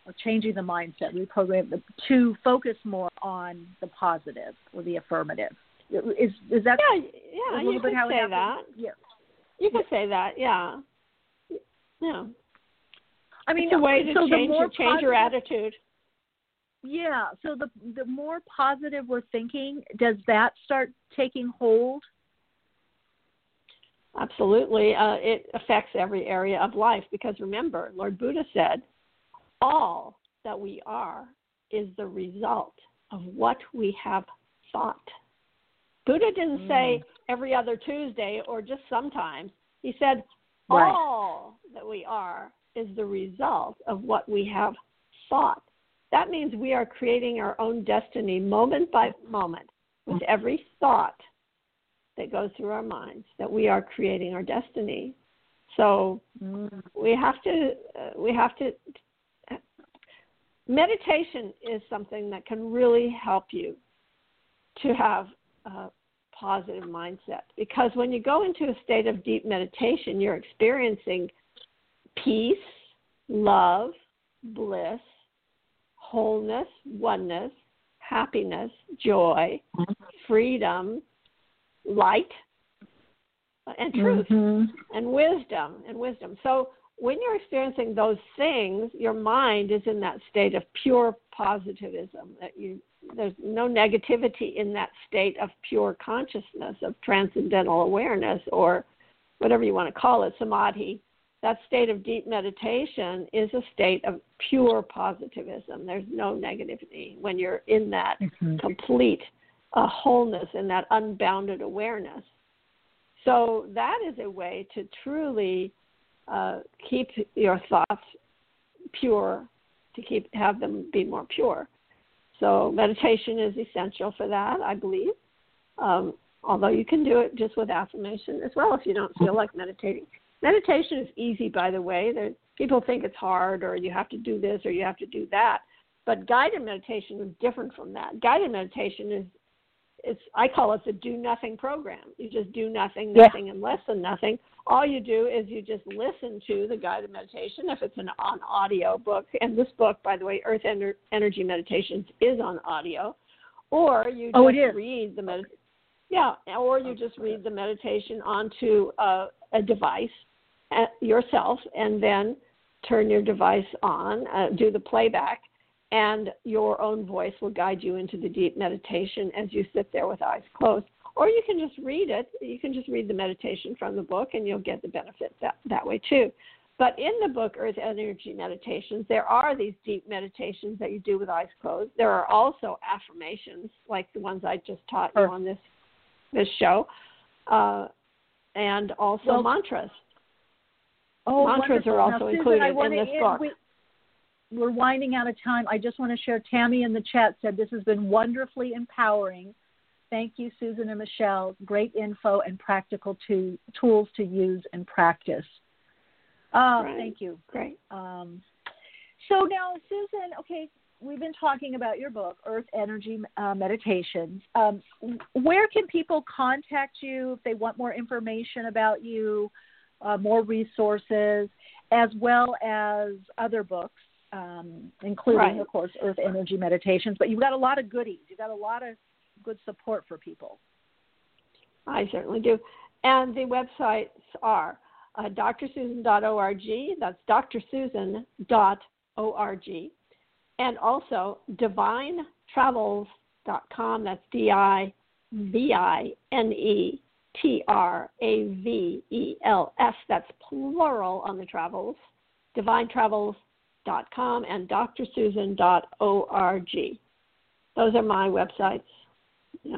or changing the mindset, reprogram the, to focus more on the positive or the affirmative. Is is that Yeah, yeah, you could say that. Yeah. You could say that, yeah. Yeah. I mean, it's a way to so change your, change your attitude. Yeah. So the the more positive we're thinking, does that start taking hold? Absolutely. Uh, it affects every area of life because remember, Lord Buddha said, all that we are is the result of what we have thought. Buddha didn't say every other Tuesday or just sometimes. He said, Right. all that we are is the result of what we have thought. That means we are creating our own destiny moment by moment with every thought that goes through our minds that we are creating our destiny. So we have to uh, we have to meditation is something that can really help you to have a positive mindset because when you go into a state of deep meditation you're experiencing peace, love, bliss, wholeness, oneness, happiness, joy, freedom, light, and truth, mm-hmm. and wisdom, and wisdom. So when you're experiencing those things, your mind is in that state of pure positivism. That you there's no negativity in that state of pure consciousness of transcendental awareness or whatever you want to call it, samadhi that state of deep meditation is a state of pure positivism. There's no negativity when you're in that complete uh, wholeness and that unbounded awareness. So that is a way to truly uh, keep your thoughts pure, to keep have them be more pure. So meditation is essential for that, I believe. Um, although you can do it just with affirmation as well if you don't feel like meditating. Meditation is easy, by the way. There, people think it's hard, or you have to do this, or you have to do that. But guided meditation is different from that. Guided meditation is, it's I call it the do nothing program. You just do nothing, Yeah. nothing, and less than nothing. All you do is you just listen to the guided meditation. If it's an on audio book, and this book, by the way, Earth Ener- Energy Meditations, is on audio, or you Oh, just read the med- yeah, or you oh, just read the meditation onto a, a device yourself, and then turn your device on, uh, do the playback, and your own voice will guide you into the deep meditation as you sit there with eyes closed. Or you can just read it. You can just read the meditation from the book, and you'll get the benefit that that way too. But in the book Earth Energy Meditations, there are these deep meditations that you do with eyes closed. There are also affirmations like the ones I just taught you on this this show, uh, and also Well, mantras. Oh, mantras wonderful. are also Susan, included I in this book. We, we're winding out of time. I just want to share. Tammy in the chat said this has been wonderfully empowering. Thank you, Susan and Michele. Great info and practical to, tools to use and practice. Oh, Right. thank you. Great. Um, so now, Susan, okay, we've been talking about your book, Earth Energy uh, Meditations. Um, where can people contact you if they want more information about you, uh, more resources, as well as other books, um, including, Right. of course, Earth Energy Meditations? But you've got a lot of goodies. You've got a lot of good support for people. I certainly do. And the websites are uh, drsusan.org, that's drsusan.org, and also divinetravels.com, that's D I V I N E T R A V E L S, that's plural on the travels, divinetravels.com and drsusan.org. Those are my websites. Yeah.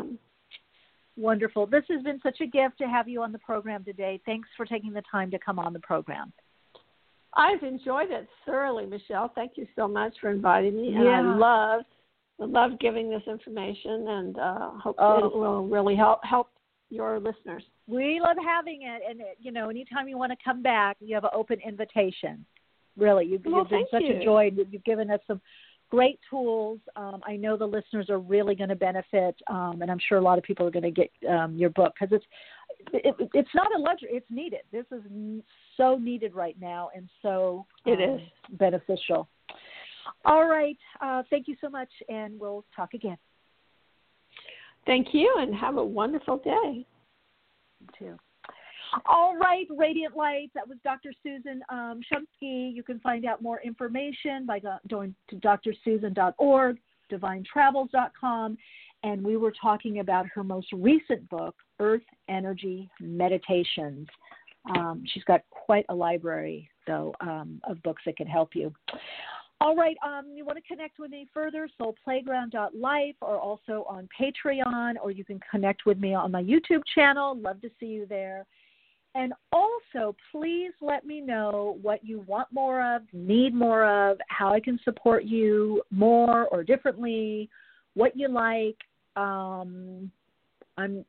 Wonderful. This has been such a gift to have you on the program today. Thanks for taking the time to come on the program. I've enjoyed it thoroughly, Michele. Thank you so much for inviting me. And I love, love giving this information, and uh, hope Oh. it will really help help your listeners. We love having it, and it, you know, anytime you want to come back, you have an open invitation. Really, you've, Well, you've been such you. a joy. You've given us some great tools. Um, I know the listeners are really going to benefit, um, and I'm sure a lot of people are going to get um, your book because it's it, it's not a luxury; it's needed. This is n- so needed right now, and so It um, is. beneficial. All right, uh, thank you so much, and we'll talk again. Thank you, and have a wonderful day. You too. All right, Radiant Lights. That was Dr. Susan um, Shumsky. You can find out more information by going to drsusan.org, divinetravels.com, and we were talking about her most recent book, Earth Energy Meditations. Um, she's got quite a library, though, um, of books that can help you. All right, um, you want to connect with me further, soulplayground.life, or also on Patreon, or you can connect with me on my YouTube channel. Love to see you there. And also, please let me know what you want more of, need more of, how I can support you more or differently, what you like. Um, I'm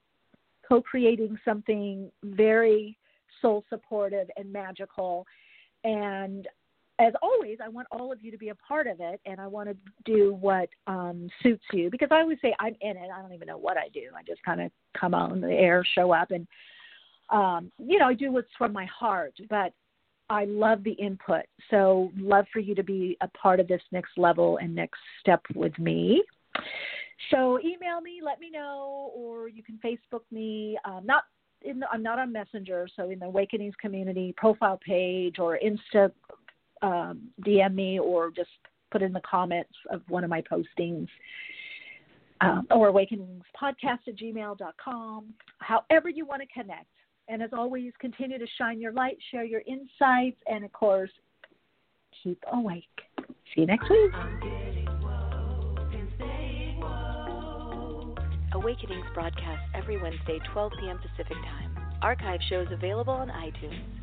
co creating something very soul supportive and magical. And as always, I want all of you to be a part of it, and I want to do what um, suits you because I always say I'm in it. I don't even know what I do. I just kind of come on the air, show up, and um, you know, I do what's from my heart. But I love the input, so love for you to be a part of this next level and next step with me. So email me, let me know, or you can Facebook me. Um, not the, I'm not on Messenger, so in the Awakenings community profile page or Insta um, DM me or just put in the comments of one of my postings. Um, or awakeningspodcast at gmail.com, however you want to connect. And as always, continue to shine your light, share your insights, and of course, keep awake. See you next week. Awakenings broadcasts every Wednesday, 12 p.m. Pacific Time. Archive shows available on iTunes.